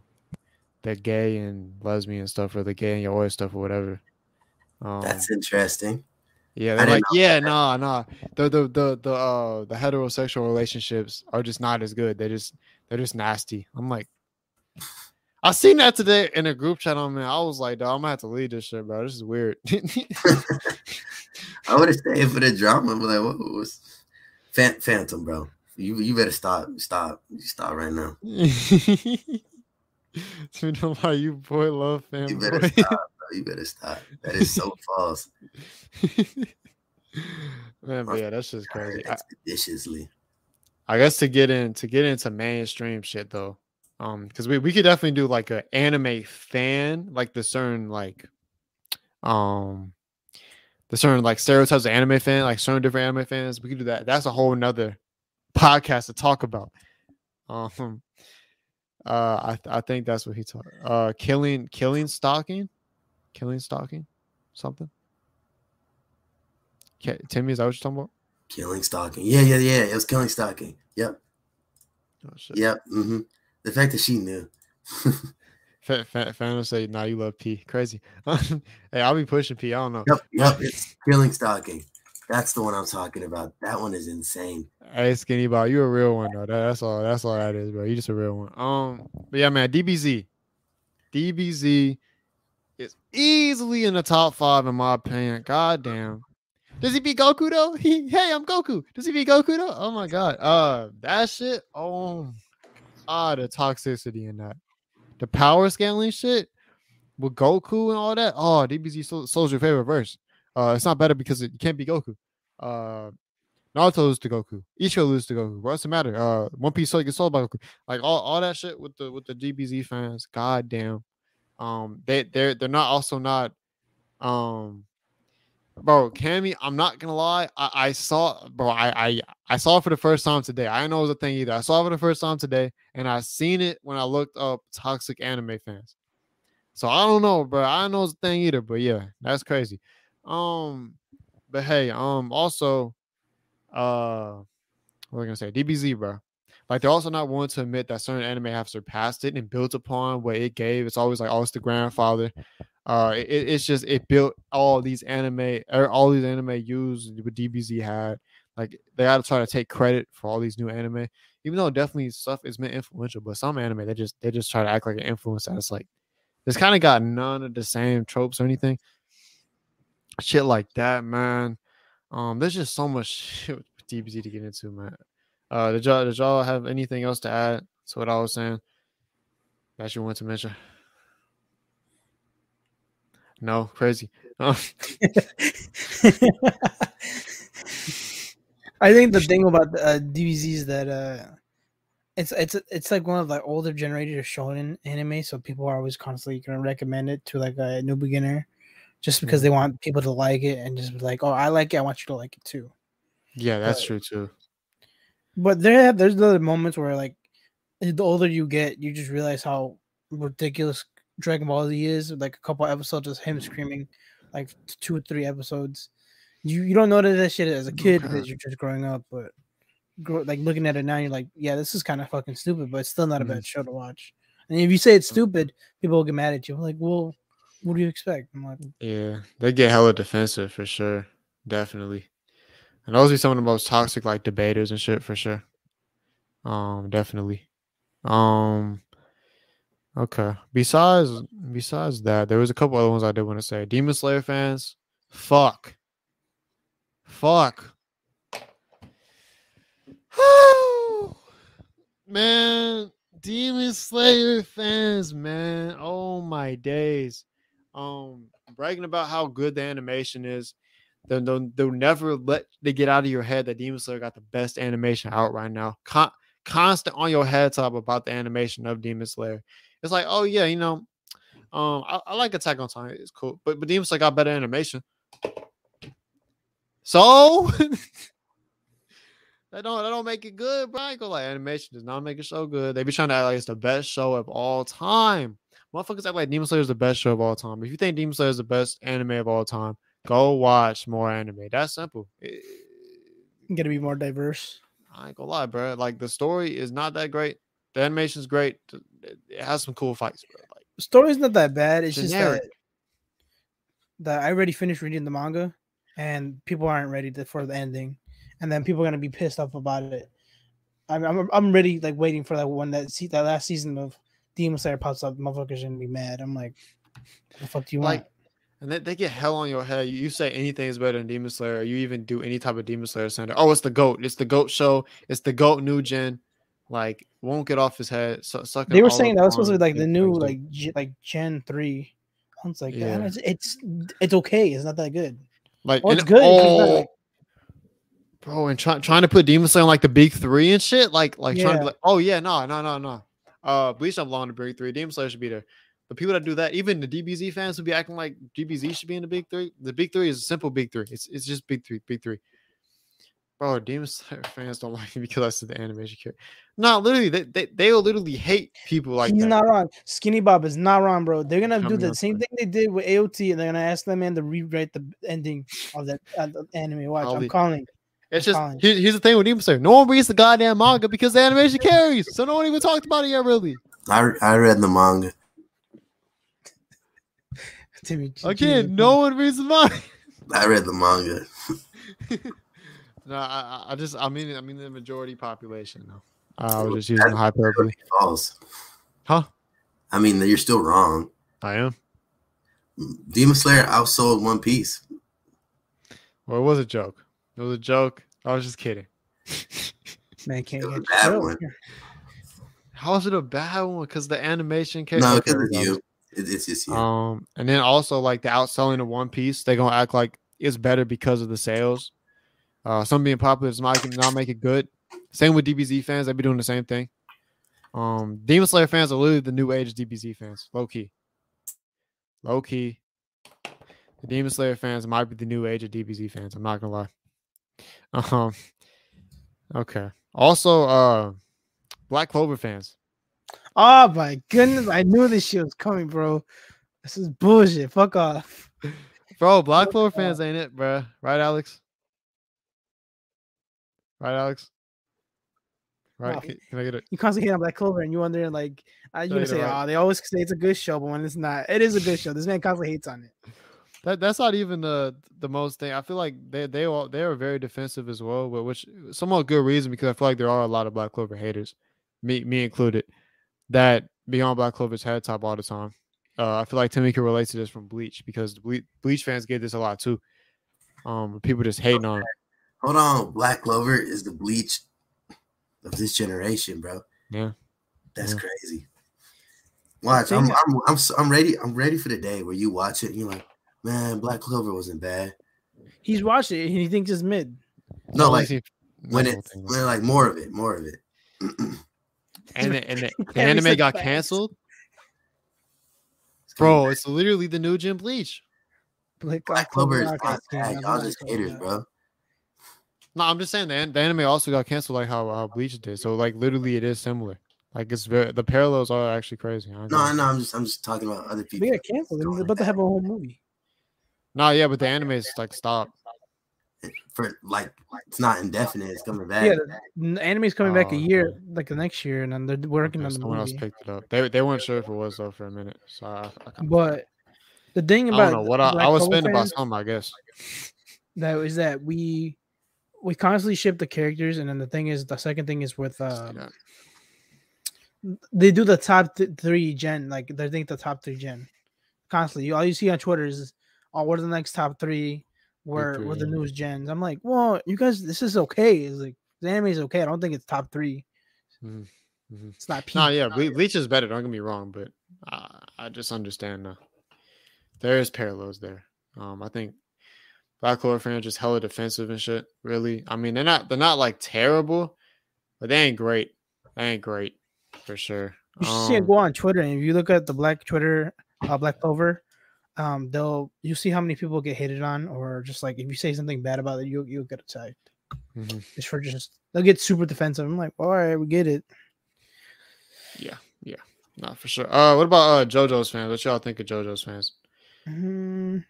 the gay and lesbian stuff or the gay and yaoi stuff or whatever. Um, that's interesting. yeah they're like yeah nah nah. The the the the uh the heterosexual relationships are just not as good. They just they're just nasty. I'm like I seen that today in a group chat on me. I was like, dog, I'm gonna have to leave this shit, bro. This is weird. I would have stayed for the drama, but like, what was Phantom, bro? You you better stop, stop, you stop right now. you know why you boy love family. You better stop, bro. You better stop. That is so false. Man, but yeah, that's just crazy. Expeditiously. I, I guess to get in to get into mainstream shit though um because we, we could definitely do like an anime fan like the certain like um the certain like stereotypes of anime fan like certain different anime fans we could do that. That's a whole nother podcast to talk about. Um uh i i think that's what he taught uh killing killing stalking? Killing stalking? Something? Okay timmy is that what you're talking about? Killing stalking. Yeah yeah yeah. It was killing stalking. Yep. Oh, yep. Mm-hmm the fact that she knew. Fan say, "Nah, you love P. Crazy." hey, I'll be pushing P. I don't know. Yep, yep. It's killing stalking. That's the one I'm talking about. That one is insane. Hey, skinny ball, you a real one though. That, that's all. That's all that is, bro. You just a real one. Um, but yeah, man, DBZ, DBZ is easily in the top five in my opinion. God damn. Does he beat Goku though? He, hey, I'm Goku. Does he beat Goku though? Oh my god. Uh, that shit. Oh ah the toxicity in that. The power scaling shit with Goku and all that. Oh, DBZ your favorite verse. Uh, it's not better because it can't be Goku. Uh, Naruto loses to Goku. Ichigo loses to Goku. What's the matter? Uh, One Piece Soul gets sold by Goku. Like all, all that shit with the with the DBZ fans. God damn. Um, they they're they're not also not um bro, Cammy, I'm not gonna lie. I, I saw, bro, I, I I saw it for the first time today. I didn't know it was a thing either. I saw it for the first time today, and I seen it when I looked up toxic anime fans. So I don't know, bro. I know it's a thing either, but yeah, that's crazy. Um, but hey, um, also, uh, what I gonna say? DBZ, bro. Like they're also not willing to admit that certain anime have surpassed it and built upon what it gave. It's always like, oh, it's the grandfather. Uh, it, it's just it built all these anime, er, all these anime used what DBZ had. Like they got to try to take credit for all these new anime, even though definitely stuff is meant influential. But some anime they just they just try to act like an influence that it's like it's kind of got none of the same tropes or anything. Shit like that, man. Um, there's just so much shit with DBZ to get into, man. Uh, did y'all did y'all have anything else to add to what I was saying that you want to mention? No, crazy. Oh. I think the thing about uh, DBZ is that uh, it's it's it's like one of the older generated of shonen anime, so people are always constantly gonna recommend it to like a new beginner, just because they mm-hmm. want people to like it and just be like, oh, I like it, I want you to like it too. Yeah, that's but, true too. But there, there's other moments where like the older you get, you just realize how ridiculous Dragon Ball Z is like a couple episodes of him screaming, like two or three episodes, You you don't notice that shit as a kid Okay. because you're just growing up, but grow, like looking at it now, you're like, yeah, this is kind of fucking stupid, but it's still not a bad show to watch. And if you say it's stupid, people will get mad at you. Like, well, what do you expect? I'm like, Yeah, they get hella defensive for sure. Definitely. And those be some of the most toxic like debaters and shit for sure. Um, definitely. Um okay. Besides besides that, there was a couple other ones I did want to say. Demon Slayer fans, fuck. Fuck. man, Demon Slayer fans, man. Oh my days. Um, bragging about how good the animation is. They'll, they'll, they'll never let they get out of your head that Demon Slayer got the best animation out right now. Con- constant on your head top about the animation of Demon Slayer. It's like, oh yeah, you know, um, I, I like Attack on Titan. It's cool, but but Demon Slayer got better animation. So that don't that don't make it good, bro. I ain't gonna animation does not make a show good. They be trying to act like it's the best show of all time. Motherfuckers act like Demon Slayer is the best show of all time. If you think Demon Slayer is the best anime of all time, go watch more anime. That's simple. It- you gotta be more diverse. I ain't gonna lie, bro. Like the story is not that great. The animation's great. It has some cool fights, bro. Like The story's not that bad. It's just that that I already finished reading the manga, and people aren't ready to, for the ending, and then people are gonna be pissed off about it. I'm I'm, I'm ready, like waiting for that one that see that last season of Demon Slayer pops up. Motherfuckers gonna be mad. I'm like, what the fuck do you Like, want? and they, they get hell on your head. You, you say anything is better than Demon Slayer, or you even do any type of Demon Slayer center. Oh, it's the goat. It's the goat show. It's the goat new gen. Like won't get off his head. Sucking They were saying that was supposed to be like the new like G, like Gen three. I was like, Yeah. yeah. it's, it's it's okay. It's not that good. like Oh, it's good. it's like- bro, and try, trying to put Demon Slayer on like the big three and shit. Like like trying to be like, oh yeah, no, no, no, no. Uh, Bleach don't belong to big three. Demon Slayer should be there. The people that do that, even the DBZ fans would be acting like DBZ should be in the big three. The big three is a simple big three. It's it's just big three, big three. Bro, Demon Slayer fans don't like me because I said the animation character. No, literally, they they they will literally hate people like He's that. not wrong. Skinny Bob is not wrong, bro. They're gonna do the same with- thing they did with AOT, and they're gonna ask them man to rewrite the ending of that uh, the anime. Watch, I'll I'm be- calling. It's I'm just calling. here- here's the thing with Demon Slayer. No one reads the goddamn manga because the animation carries. So no one even talked about it yet, really. I, I read the manga. Timmy, Again, no one reads the manga. I read the manga. No, I, I- I just I mean I mean the majority population. No, I was just using hyperbole. False. Huh? I mean, you're still wrong. I am. Demon Slayer outsold One Piece. Well, it was a joke. It was a joke. I was just kidding. man can't It was get a bad chill. one. How is it a bad one? Because the animation came. No, okay, because it's you. It, it's just you. Um, and then also like the outselling of One Piece, they're gonna act like it's better because of the sales. Uh, some being popular does not not make it good. Same with DBZ fans, they be doing the same thing. Um, Demon Slayer fans are literally the new age DBZ fans, low key. Low key, the Demon Slayer fans might be the new age of DBZ fans. I'm not gonna lie. Um, okay. Also, uh, Black Clover fans. Oh my goodness, I knew this shit was coming, bro. This is bullshit. Fuck off. Bro, Black Clover fans ain't it, bro? Right, Alex? Right, Alex? Right? No. Can, can I get it? You constantly hate on Black Clover, and you wondering like, uh, you No, gonna say, right. oh, they always say it's a good show, but when it's not, it is a good show. This man constantly hates on it. That that's not even the the most thing. I feel like they they all they are very defensive as well, but which somewhat good reason because I feel like there are a lot of Black Clover haters, me me included, that Beyond Black Clover's head top all the time. Uh, I feel like Timmy can relate to this from Bleach because Ble- Bleach fans get this a lot too. Um, people just hating on. Hold on. Black Clover is the bleach of this generation, bro. Yeah. That's Yeah. crazy. Watch, I'm, I'm I'm s- I'm ready. I'm ready for the day where you watch it and you're like, man, Black Clover wasn't bad. He's watched it and he thinks it's mid. No, Only like when no, it's when like more of it, more of it. and the, and the, the anime got facts. canceled, bro. It's literally the new Jim Bleach. Black, Black Clover is Rock not bad. Y'all just haters, bro. No, I'm just saying the, the anime also got canceled like how, how Bleach did. So like literally it is similar. Like it's very the parallels are actually crazy. I No, agree. I know. I'm just I'm just talking about other people. They got canceled. They're about to have a whole movie. No, yeah, but the anime is like stop. for like it's not indefinite. It's coming back. Yeah, the anime's coming back a Oh, year, okay. like the next year, and then they're working on the Someone else movie. picked it up. They they weren't sure if it was though for a minute. So I, I, But the thing about I about don't know what I, I was Clover spending about something. I guess. that is that we we constantly ship the characters, and then the thing is, the second thing is with uh, Yeah. they do the top th- three gen, like they think the top three gen constantly. You all you see on Twitter is, oh, what are the next top three? Where three, were the yeah. newest gens? I'm like, well, you guys, this is okay. It's like the anime is okay. I don't think it's top three. Mhm, mhm. It's not peak. No, yeah, Ble- Bleach is better. Don't get me wrong, but I, I just understand uh, there is parallels there. Um, I think Black Clover fans just hella defensive and shit. Really, I mean, they're not they're not like terrible, but they ain't great. They ain't great for sure. You should see it Um, go on Twitter, and if you look at the Black Twitter, uh, Black Clover, um, they'll you see how many people get hated on, or just like if you say something bad about it, you you'll get attacked. mhm. Just for just they'll get super defensive. I'm like, all right, we get it. Yeah, yeah, not for sure. Uh, what about uh JoJo's fans? What y'all think of JoJo's fans? Mm,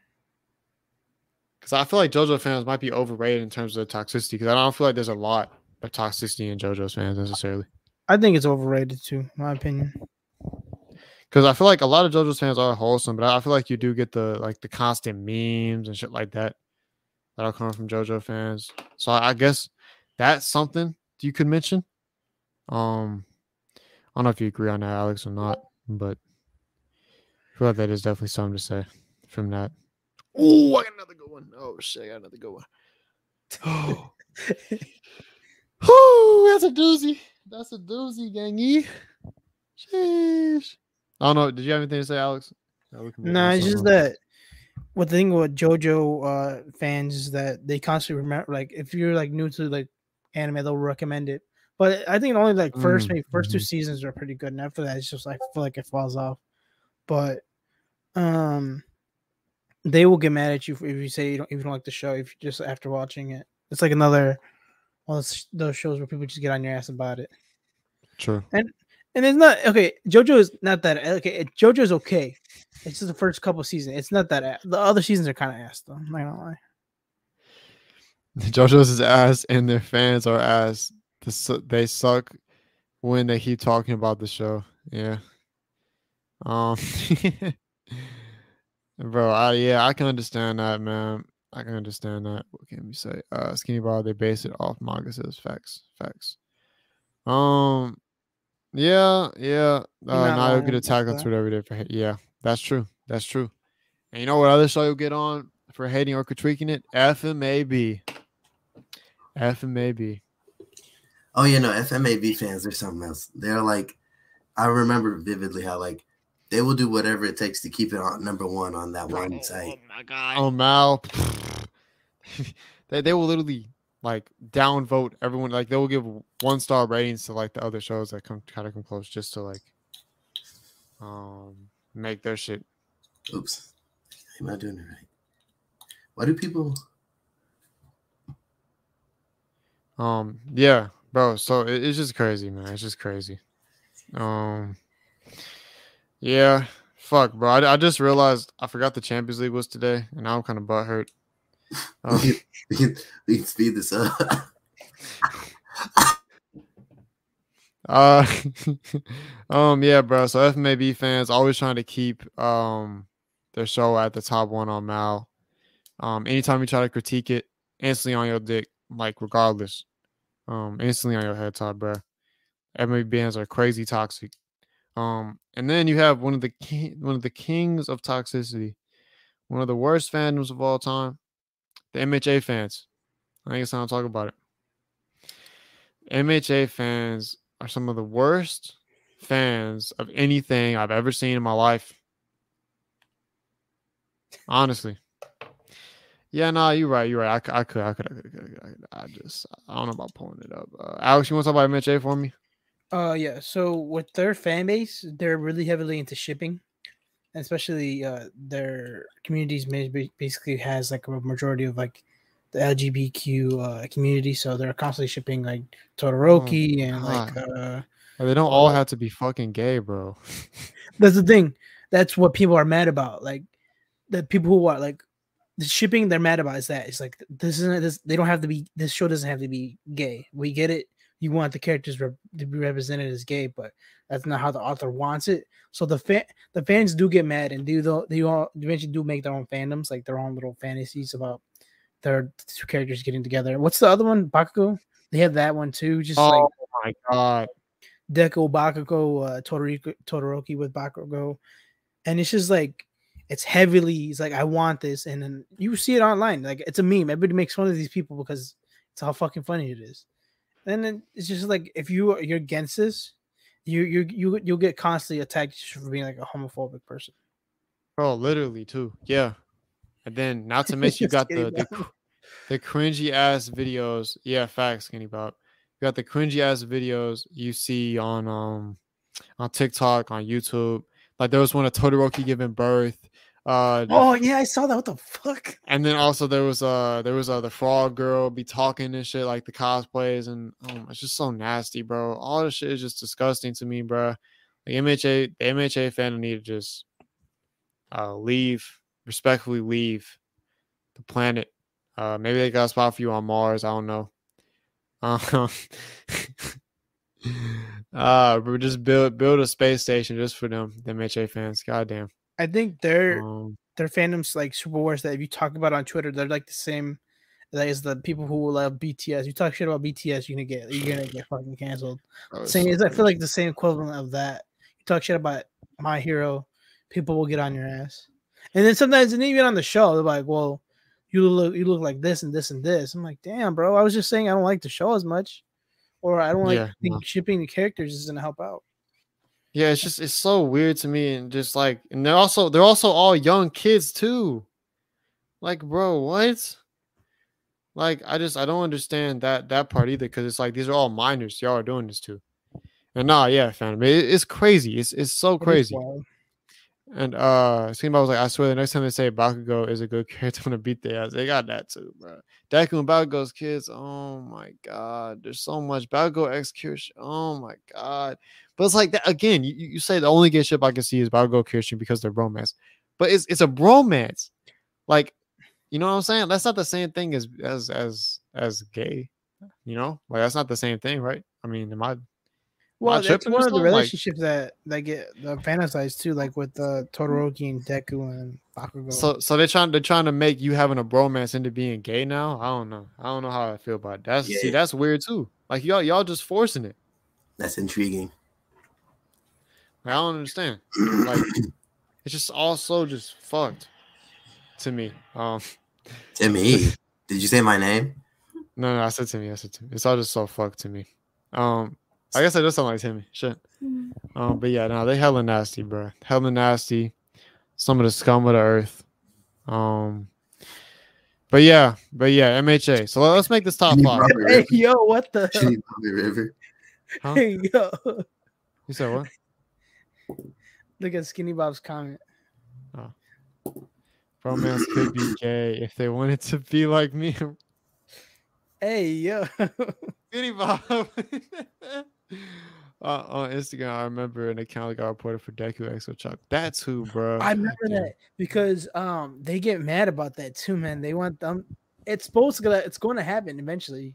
Because I feel like JoJo fans might be overrated in terms of toxicity. Because I don't feel like there's a lot of toxicity in JoJo's fans necessarily. I think it's overrated too, in my opinion. Because I feel like a lot of JoJo's fans are wholesome, but I feel like you do get the like the constant memes and shit like that that'll come from JoJo fans. So I, I guess that's something you could mention. Um, I don't know if you agree on that, Alex, or not, but I feel like that is definitely something to say from that. Oh, I got another good one. Oh shit, I got another good one. Oh, Whew, that's a doozy. That's a doozy, gangy. Sheesh. I don't know. Did you have anything to say, Alex? Yeah, we can move No, on it's just that what the thing with JoJo uh fans is that they constantly remember like if you're like new to like anime, they'll recommend it. But I think only like first Mm, maybe 1st two seasons are pretty good, and after that, it's just like I feel like it falls off. But um, they will get mad at you if you say you don't even like the show if you just after watching it. It's like another one of those- shows where people just get on your ass about it. True. And and it's not okay. JoJo is not that okay. JoJo is okay. It's just the first couple seasons. It's not that the other seasons are kind of ass though. I'm not gonna lie. JoJo's is ass, and their fans are ass. The They suck when they keep talking about the show. Yeah. Um. bro, I yeah, I can understand that, man. I can understand that. What can we say? Uh, Skinny Bob, they base it off manga says facts, facts. Um, yeah, yeah. Uh, not now you'll get attacked on that. Twitter every day for hate. Yeah, that's true. That's true. And you know what other show you'll get on for hating or critiquing it? FMAB. FMAB. Oh yeah, no, FMAB fans, they're something else. They're like, I remember vividly how like they will do whatever it takes to keep it on number one on that one site. Oh my god. Oh Mal. they they will literally like downvote everyone. Like they will give one star ratings to like the other shows that come kind of come close just to like um make their shit. Oops, am I doing it right? Why do people? Um yeah, bro. So it, it's just crazy, man. It's just crazy. Um yeah. Fuck, bro. I, I just realized I forgot the Champions League was today, and now I'm kind of butthurt. Um, we can we can speed this up. Uh, um, yeah, bro. So FMAB fans always trying to keep um their show at the top one on Mal. Um, anytime you try to critique it, instantly on your dick, like regardless. Um, instantly on your head top, bro. FMAB fans are crazy toxic. Um, and then you have one of the king, one of the kings of toxicity, one of the worst fandoms of all time, the MHA fans. I think it's time to talk about it. MHA fans are some of the worst fans of anything I've ever seen in my life. Honestly. Yeah, no, you're right. You're right. I, I could, I could, I could, I could, I could. I just, I don't know about pulling it up. Uh, Alex, you want to talk about MHA for me? Uh, yeah. So with their fan base, they're really heavily into shipping, especially uh, their communities basically has like a majority of like the LGBTQ uh, community. So they're constantly shipping like Todoroki and like uh, They don't all have to be fucking gay, bro. that's the thing. That's what people are mad about. Like the people who are like the shipping they're mad about is that it's like this isn't this they don't have to be this show doesn't have to be gay. We get it. You want the characters rep, to be represented as gay, but that's not how the author wants it. So the fan the fans do get mad and do the they all eventually do make their own fandoms, like their own little fantasies about their two characters getting together. What's the other one? Bakugo? They have that one too. Just oh like my god. Deku Bakugo, uh, Todoroki, Todoroki with Bakugo, and it's just like it's heavily. It's like I want this, and then you see it online. Like it's a meme. Everybody makes fun of these people because it's how fucking funny it is. And then it's just like if you you're against this, you you you you'll get constantly attacked for being like a homophobic person. Oh, literally too. Yeah. And then not to mention you got the the, the cringy ass videos. Yeah, facts, skinny bob. You got the cringy ass videos you see on um on TikTok, on YouTube. Like there was one of Todoroki giving birth. Uh Oh yeah, I saw that. What the fuck? and then also there was uh there was uh the frog girl be talking and shit like the cosplays and um, it's just so nasty, bro. All this shit is just disgusting to me, bro. The MHA, the MHA fan need to just uh leave, respectfully leave the planet. Uh maybe they got a spot for you on Mars. I don't know. Um, uh, but just build build a space station just for them, the MHA fans. Goddamn. I think they're Um, their fandoms like Super Wars that if you talk about on Twitter, they're like the same that is the people who love BTS. You talk shit about BTS, you're gonna get you're gonna get fucking canceled. bro, Same so is I feel like the same equivalent of that. You talk shit about my hero, people will get on your ass. And then sometimes and even on the show, they're like, Well, you look you look like this and this and this. I'm like, damn, bro, I was just saying I don't like the show as much. Or I don't like Yeah, no. shipping the characters is gonna help out. Yeah, it's just it's so weird to me, and just like, and they're also they're also all young kids too. Like, bro, what? Like, I just I don't understand that that part either, because it's like these are all minors y'all are doing this too. And nah, yeah, fam, it, it's crazy. It's it's so crazy. wild. And uh, Skinball was like, I swear, the next time they say Bakugo is a good character, I'm gonna beat their ass. They got that too, bro. Deku and Bakugo's kids. Oh my god, there's so much Bakugo execution. Oh my god. But it's like that again. You, you say the only gay ship I can see is Bakugo Kirishima because they're bromance, but it's it's a bromance. Like, you know what I'm saying? That's not the same thing as as as as gay. You know, like that's not the same thing, right? I mean, am I? Well, I that's one of the something? Like- relationships that that get the fantasized too, like with uh, Todoroki and Deku and Bakugo. So so they're trying they're trying to make you having a bromance into being gay now. I don't know. I don't know how I feel about it. That's see that's weird too. Like y'all y'all just forcing it. That's intriguing. Like, I don't understand. Like it's just also just fucked to me. Um Timmy, did you say my name? no no I said to me I said to me. It's all just so fucked to me. Um I guess I just sound like Timmy. Shit. Um but yeah no they hella nasty bro. Hella nasty. Some of the scum of the earth. Um. But yeah, but yeah, MHA. So let- let's make this top Kenny five. Hey River. yo, what the? Kenny Bobby River. Huh? Hey yo, You said what? look at Skinny Bob's comment. Romance could be gay if they wanted to be like me. Hey yo, Skinny Bob. uh, on Instagram, I remember an account that got reported for Deku x Ochaco. That's who, bro. I remember that because um they get mad about that too, man. They want them. It's supposed to gonna, it's going to happen eventually,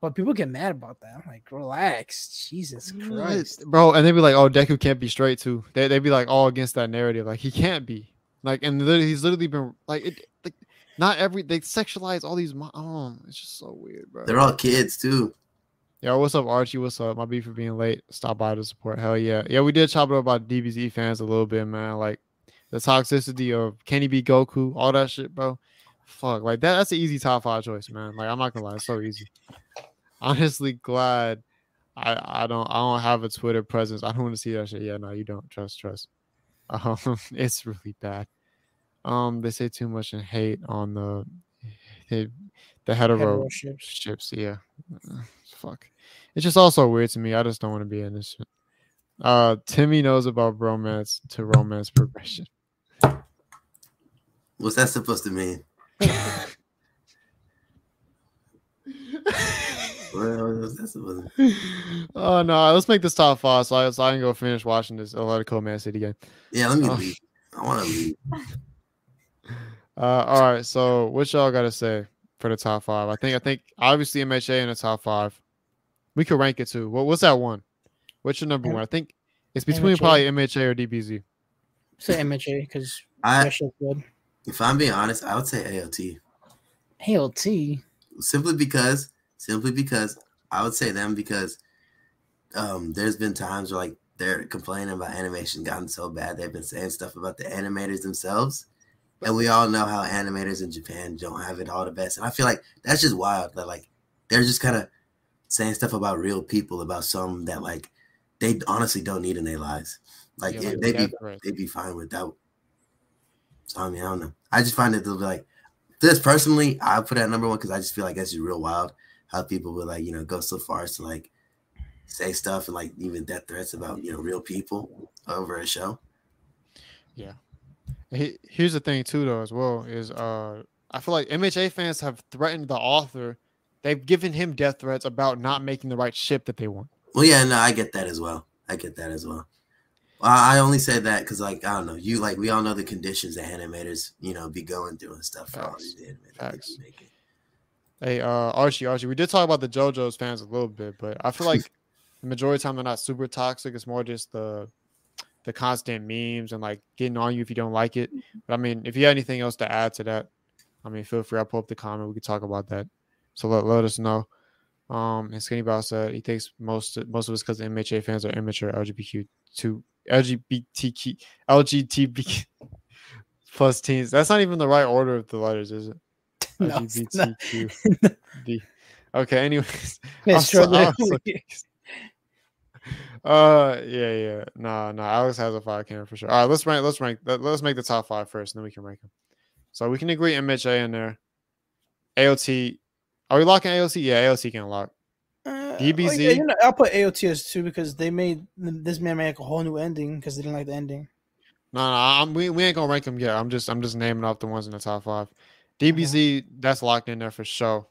but people get mad about that. I'm like, relax, Jesus Christ. bro. And they'd be like, "Oh, Deku can't be straight too." They they'd be like all against that narrative. Like he can't be. Like, and literally, he's literally been like, it, like, not every they sexualize all these. Mo- oh, it's just so weird, bro. They're all kids too. Yo, what's up, Archie? What's up? My beef for being late. Stop by to support. Hell yeah. Yeah, we did chop it up about DBZ fans a little bit, man. Like the toxicity of can he be Goku, all that shit, bro. Fuck, like that. That's an easy top five choice, man. Like I'm not gonna lie, it's so easy. Honestly, glad I I don't I don't have a Twitter presence. I don't want to see that shit. Yeah, no, you don't. Trust, trust. Um, it's really bad. Um, they say too much and hate on the the, the hetero Heteroships. ships. Yeah, Uh, fuck. It's just also weird to me. I just don't want to be in this. Shit. Uh, Timmy knows about romance to romance progression. What's that supposed to mean? What was that supposed to oh no, let's make this top five so I, so I can go finish watching this Atletico Man City game. Yeah, let me Oh. leave. I want to leave. Uh, all right. So what y'all got to say for the top five? I think I think obviously MHA in the top five. We could rank it too. What what's that one? What's your number M- one? I think it's between MHA. probably MHA or DBZ. Say MHA because I, that shit's good. if I'm being honest, I would say AOT ALT. simply because, simply because I would say them because um, there's been times where like they're complaining about animation gotten so bad they've been saying stuff about the animators themselves, and we all know how animators in Japan don't have it all the best, and I feel like that's just wild that like they're just kind of saying stuff about real people about some that like they honestly don't need in their lives. Like, Yeah, like they'd be threats. they'd be fine without. So I mean, I don't know. I just find it to be like this personally. I put it at number one because I just feel like that's just real wild how people would like you know go so far as to like say stuff and like even death threats about you know real people over a show. He- Here's the thing too, though, as well is uh, I feel like MHA fans have threatened the author. They've given him death threats about not making the right ship that they want. Well, yeah, no, I get that as well. I get that as well. I I only say that because, like, I don't know, you like we all know the conditions that animators, you know, be going through and stuff for all these animators. that Facts. making. Hey, uh, Archie, Archie, we did talk about the JoJo's fans a little bit, but I feel like the majority of the time they're not super toxic. It's more just the the constant memes and like getting on you if you don't like it. But I mean, if you have anything else to add to that, I mean, feel free. I'll pull up the comment. We can talk about that. So let, let us know. Um, and Skinny Bob said he thinks most most of us because MHA fans are immature LGBTQ to LGBTQ LGBT plus teens. That's not even the right order of the letters, is it? No. LGBTQ. Okay. Anyways, I'm so- I'm so. Uh, yeah, yeah. Nah, nah. Alex has a five camera for sure. All right, let's rank. Let's rank. Let, let's make the top five first, and then we can rank them. So we can agree MHA in there. AOT. Are we locking AOT? Yeah, AOT can lock. Uh, oh, DBZ? yeah, you know, I'll put AOT as two because they made this man make a whole new ending because they didn't like the ending. No, no, I'm, we, we ain't gonna rank them yet. I'm just I'm just naming off the ones in the top five. DBZ that's locked in there for sure.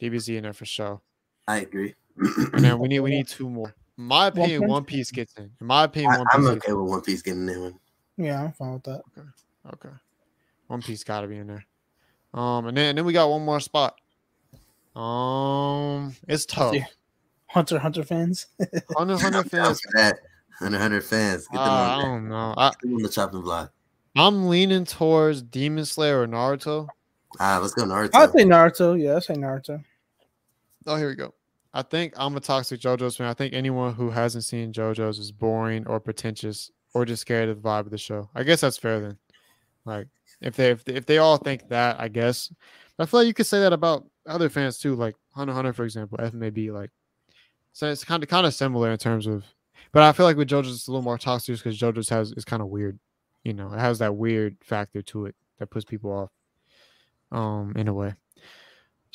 DBZ in there for sure. I agree. And then we need we need two more. In my opinion, Punch? One Piece gets in. In my opinion, I, One Piece. I'm okay with One Piece getting in. Yeah, I'm fine with that. in. Okay. One Piece gotta be in there. Um, and then and then we got one more spot. Um, it's tough. Yeah. Hunter Hunter fans. Hunter Hunter fans. for that. 100, 100 fans. Get uh, them I on, don't know. I, get them on the chopping block. I'm leaning towards Demon Slayer or Naruto. Ah, let's go Naruto. I'd say Naruto. Yeah, I'd say Naruto. Oh, here we go. I think I'm a toxic JoJo's fan. I think anyone who hasn't seen JoJo's is boring or pretentious or just scared of the vibe of the show. I guess that's fair then. Like if they if they, if they all think that, I guess. But I feel like you could say that about other fans too, like Hunter Hunter, for example. FMAB, like so it's kind of kind of similar in terms of, but I feel like with JoJo's it's a little more toxic because JoJo's has is kind of weird. You know, it has that weird factor to it that puts people off. Um, in a way.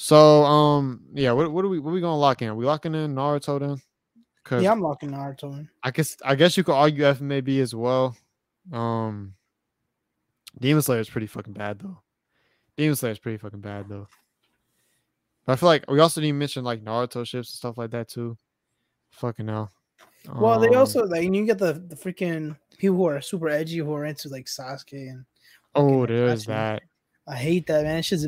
So um yeah, what what are we what are we gonna lock in? Are we locking in Naruto then? Yeah, I'm locking Naruto in. I guess I guess you could argue FMAB as well. Um Demon Slayer is pretty fucking bad though. Demon Slayer is pretty fucking bad though. But I feel like we also didn't mention like Naruto ships and stuff like that too. Fucking hell. Well, they Um, also like you get the the freaking people who are super edgy who are into like Sasuke and Oh, there's that. I hate that man. It's just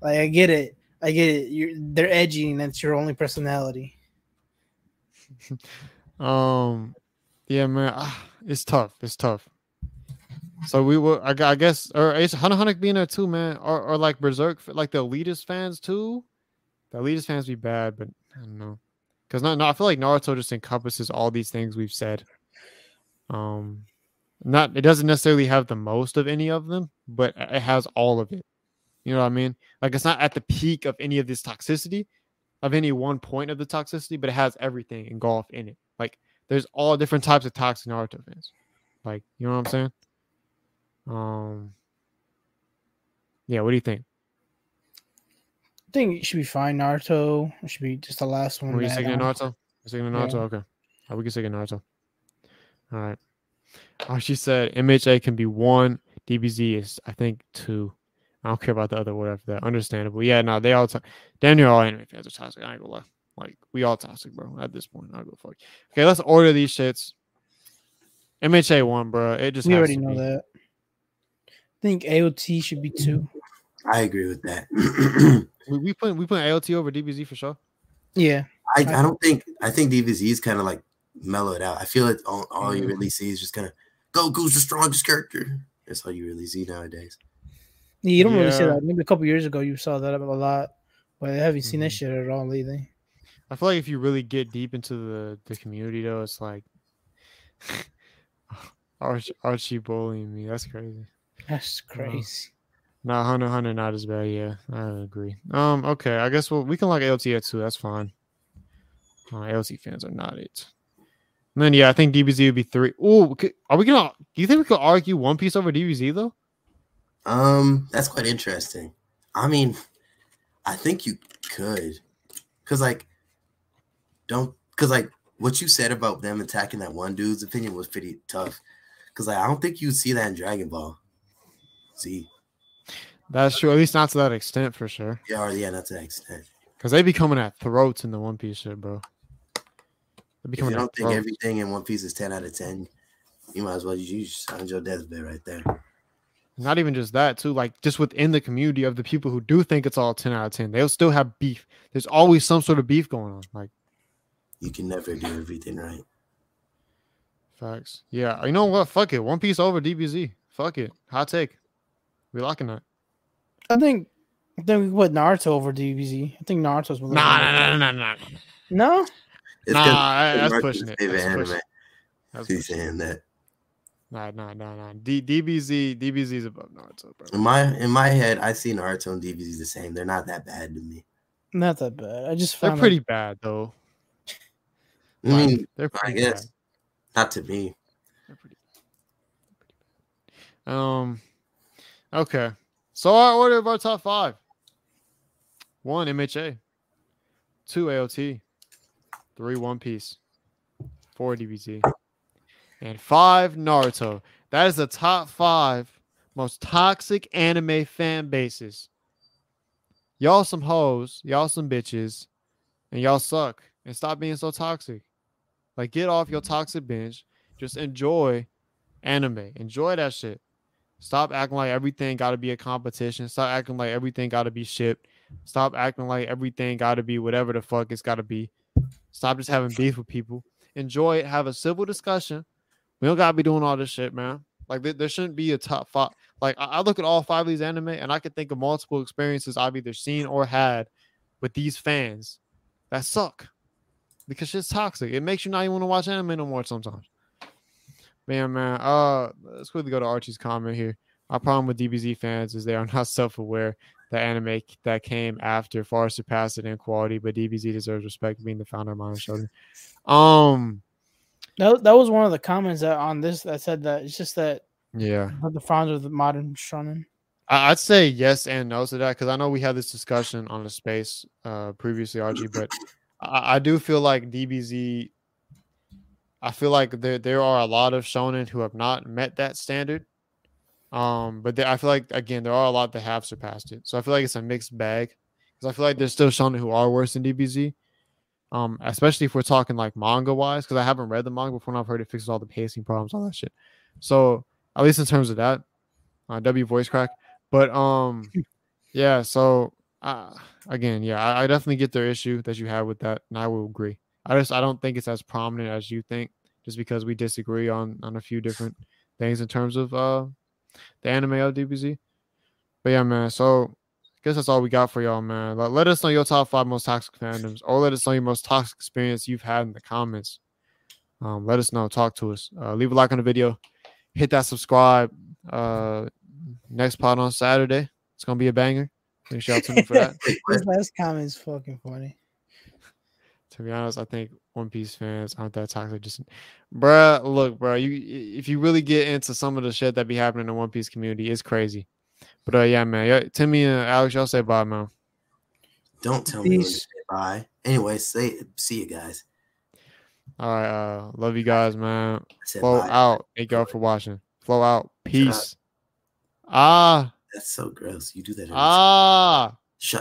like I get it. I get it. You're they're edgy and that's your only personality. Um, yeah, man, ah, it's tough. It's tough. So we will, I, I guess, or is Hunter Hunter being there too, man, or or like Berserk, like the elitist fans too. The elitist fans be bad, but I don't know, because no, no, I feel like Naruto just encompasses all these things we've said. Um, not it doesn't necessarily have the most of any of them, but it has all of it. You know what I mean? Like it's not at the peak of any of this toxicity, of any one point of the toxicity, but it has everything engulfed in it. Like there's all different types of toxic Naruto fans. Like, you know what I'm saying? Um Yeah, what do you think? I think it should be fine. Naruto it should be just the last one. Were you to add singing on. Naruto? You're singing Yeah. Naruto? Okay. Oh, we can sing Naruto. All right. Oh, she said MHA can be one. DBZ is, I think, two. I don't care about the other word after that. Understandable. Yeah, no, they all to- damn near all anime fans are toxic. I ain't gonna lie. Like, we all toxic, bro. At this point, I'll go fuck. Okay, let's order these shits. MHA one, bro. It just We has already to know be. that. I think AOT should be two. I agree with that. We we put we put AOT over DBZ for sure. Yeah, I, I don't think I think DBZ is kind of like mellowed out. I feel like all, all you Mm. really see is just kind of Goku's the strongest character. That's all you really see nowadays. You don't really see that. Maybe a couple years ago you saw that a lot, but I haven't seen that Mhm. shit at all lately. I feel like if you really get deep into the the community though, it's like Archie, Archie bullying me. That's crazy. That's crazy. Nah, Hunter Hunter not as bad. Yeah, I agree. Um, okay, I guess well we can like AOT at two. That's fine. Uh, AOT fans are not it. And then yeah, I think DBZ would be three. Oh, are we gonna? Do you think we could argue One Piece over DBZ though? Um, that's quite interesting. I mean, I think you could, cause like, don't, cause like what you said about them attacking that one dude's opinion was pretty tough. Cause like I don't think you'd see that in Dragon Ball. See, That's true. At least not to that extent for sure. yeah, or yeah, not to that extent. Because they be coming at throats in the One Piece shit, bro. They be If you don't think throats. everything in One Piece is ten out of ten, you might as well you signed your deathbed right there. Not even just that, too. Like just within the community of the people who do think it's all ten out of ten, they'll still have beef. There's always some sort of beef going on. Like You can never do everything right. facts. Yeah. You know what? Fuck it. One Piece over DBZ. Fuck it. Hot take. We locking that. I think I think we put Naruto over DBZ. I think Naruto's a Nah, nah, nah, nah, nah. No, It's Nah, 'cause I- that's Naruto's pushing it. favorite That's anime. pushing That's He's saying that. Nah, nah, nah, nah. D- DBZ, DBZ is above Naruto, bro. In my in my head, I see Naruto and DBZ the same. They're not that bad to me. not that bad. I just They're found pretty bad though. I Like, mean, they're I pretty guess bad. not to me. They're pretty, pretty bad. Um. Okay. So our order of our top five: one MHA, two AOT, three One Piece, four DBZ, and five Naruto. That is the top five most toxic anime fan bases. Y'all some hoes, y'all some bitches, and y'all suck. And stop being so toxic. Like get off your toxic bench. Just enjoy anime. Enjoy that shit. Stop acting like everything got to be a competition. Stop acting like everything got to be shipped. Stop acting like everything got to be whatever the fuck it's got to be. Stop just having beef with people. Enjoy it. Have a civil discussion. We don't got to be doing all this shit, man. Like there, there shouldn't be a top five. Like I, I look at all five of these anime and I can think of multiple experiences I've either seen or had with these fans that suck because shit's toxic. It makes you not even want to watch anime no more sometimes. Man, man. Uh, let's quickly go to Archie's comment here. Our problem with DBZ fans is they are not self-aware that anime that came after far surpassed it in quality, but DBZ deserves respect being the founder of Modern Shonen. Um, that, that was one of the comments that on this that said that it's just that yeah, the founder of the modern shonen. I'd say yes and no to that because I know we had this discussion on the space uh previously, Archie, but I, I do feel like DBZ. I feel like there there are a lot of shonen who have not met that standard. Um, but there, I feel like again there are a lot that have surpassed it. So I feel like it's a mixed bag because I feel like there's still shonen who are worse than DBZ. Um, especially if we're talking like manga wise, because I haven't read the manga before and I've heard it fixes all the pacing problems, all that shit. So at least in terms of that, uh, W voice crack. But um, yeah. So uh, again, yeah, I, I definitely get their issue that you have with that, and I will agree. I just I don't think it's as prominent as you think, just because we disagree on on a few different things in terms of uh the anime of DBZ. But yeah, man. So guess that's all we got for y'all, man. Let, let us know your top five most toxic fandoms, or let us know your most toxic experience you've had in the comments. Um, let us know. Talk to us. Uh, leave a like on the video. Hit that subscribe. Uh, next pod on Saturday. It's gonna be a banger. Make sure y'all tune in for that. This last comment is fucking funny. to be honest, I think One Piece fans aren't that toxic. Just, bruh, look, bro, you if you really get into some of the shit that be happening in the One Piece community, it's crazy. But uh, yeah, man, yeah, Timmy and Alex, y'all say bye, man. Don't tell me when to say bye. Anyway, say see you guys. All right, uh, love you guys, man. Flow bye. out. Thank y'all for watching. Flow out. Peace. Ah, That's so gross. You do that. every ah.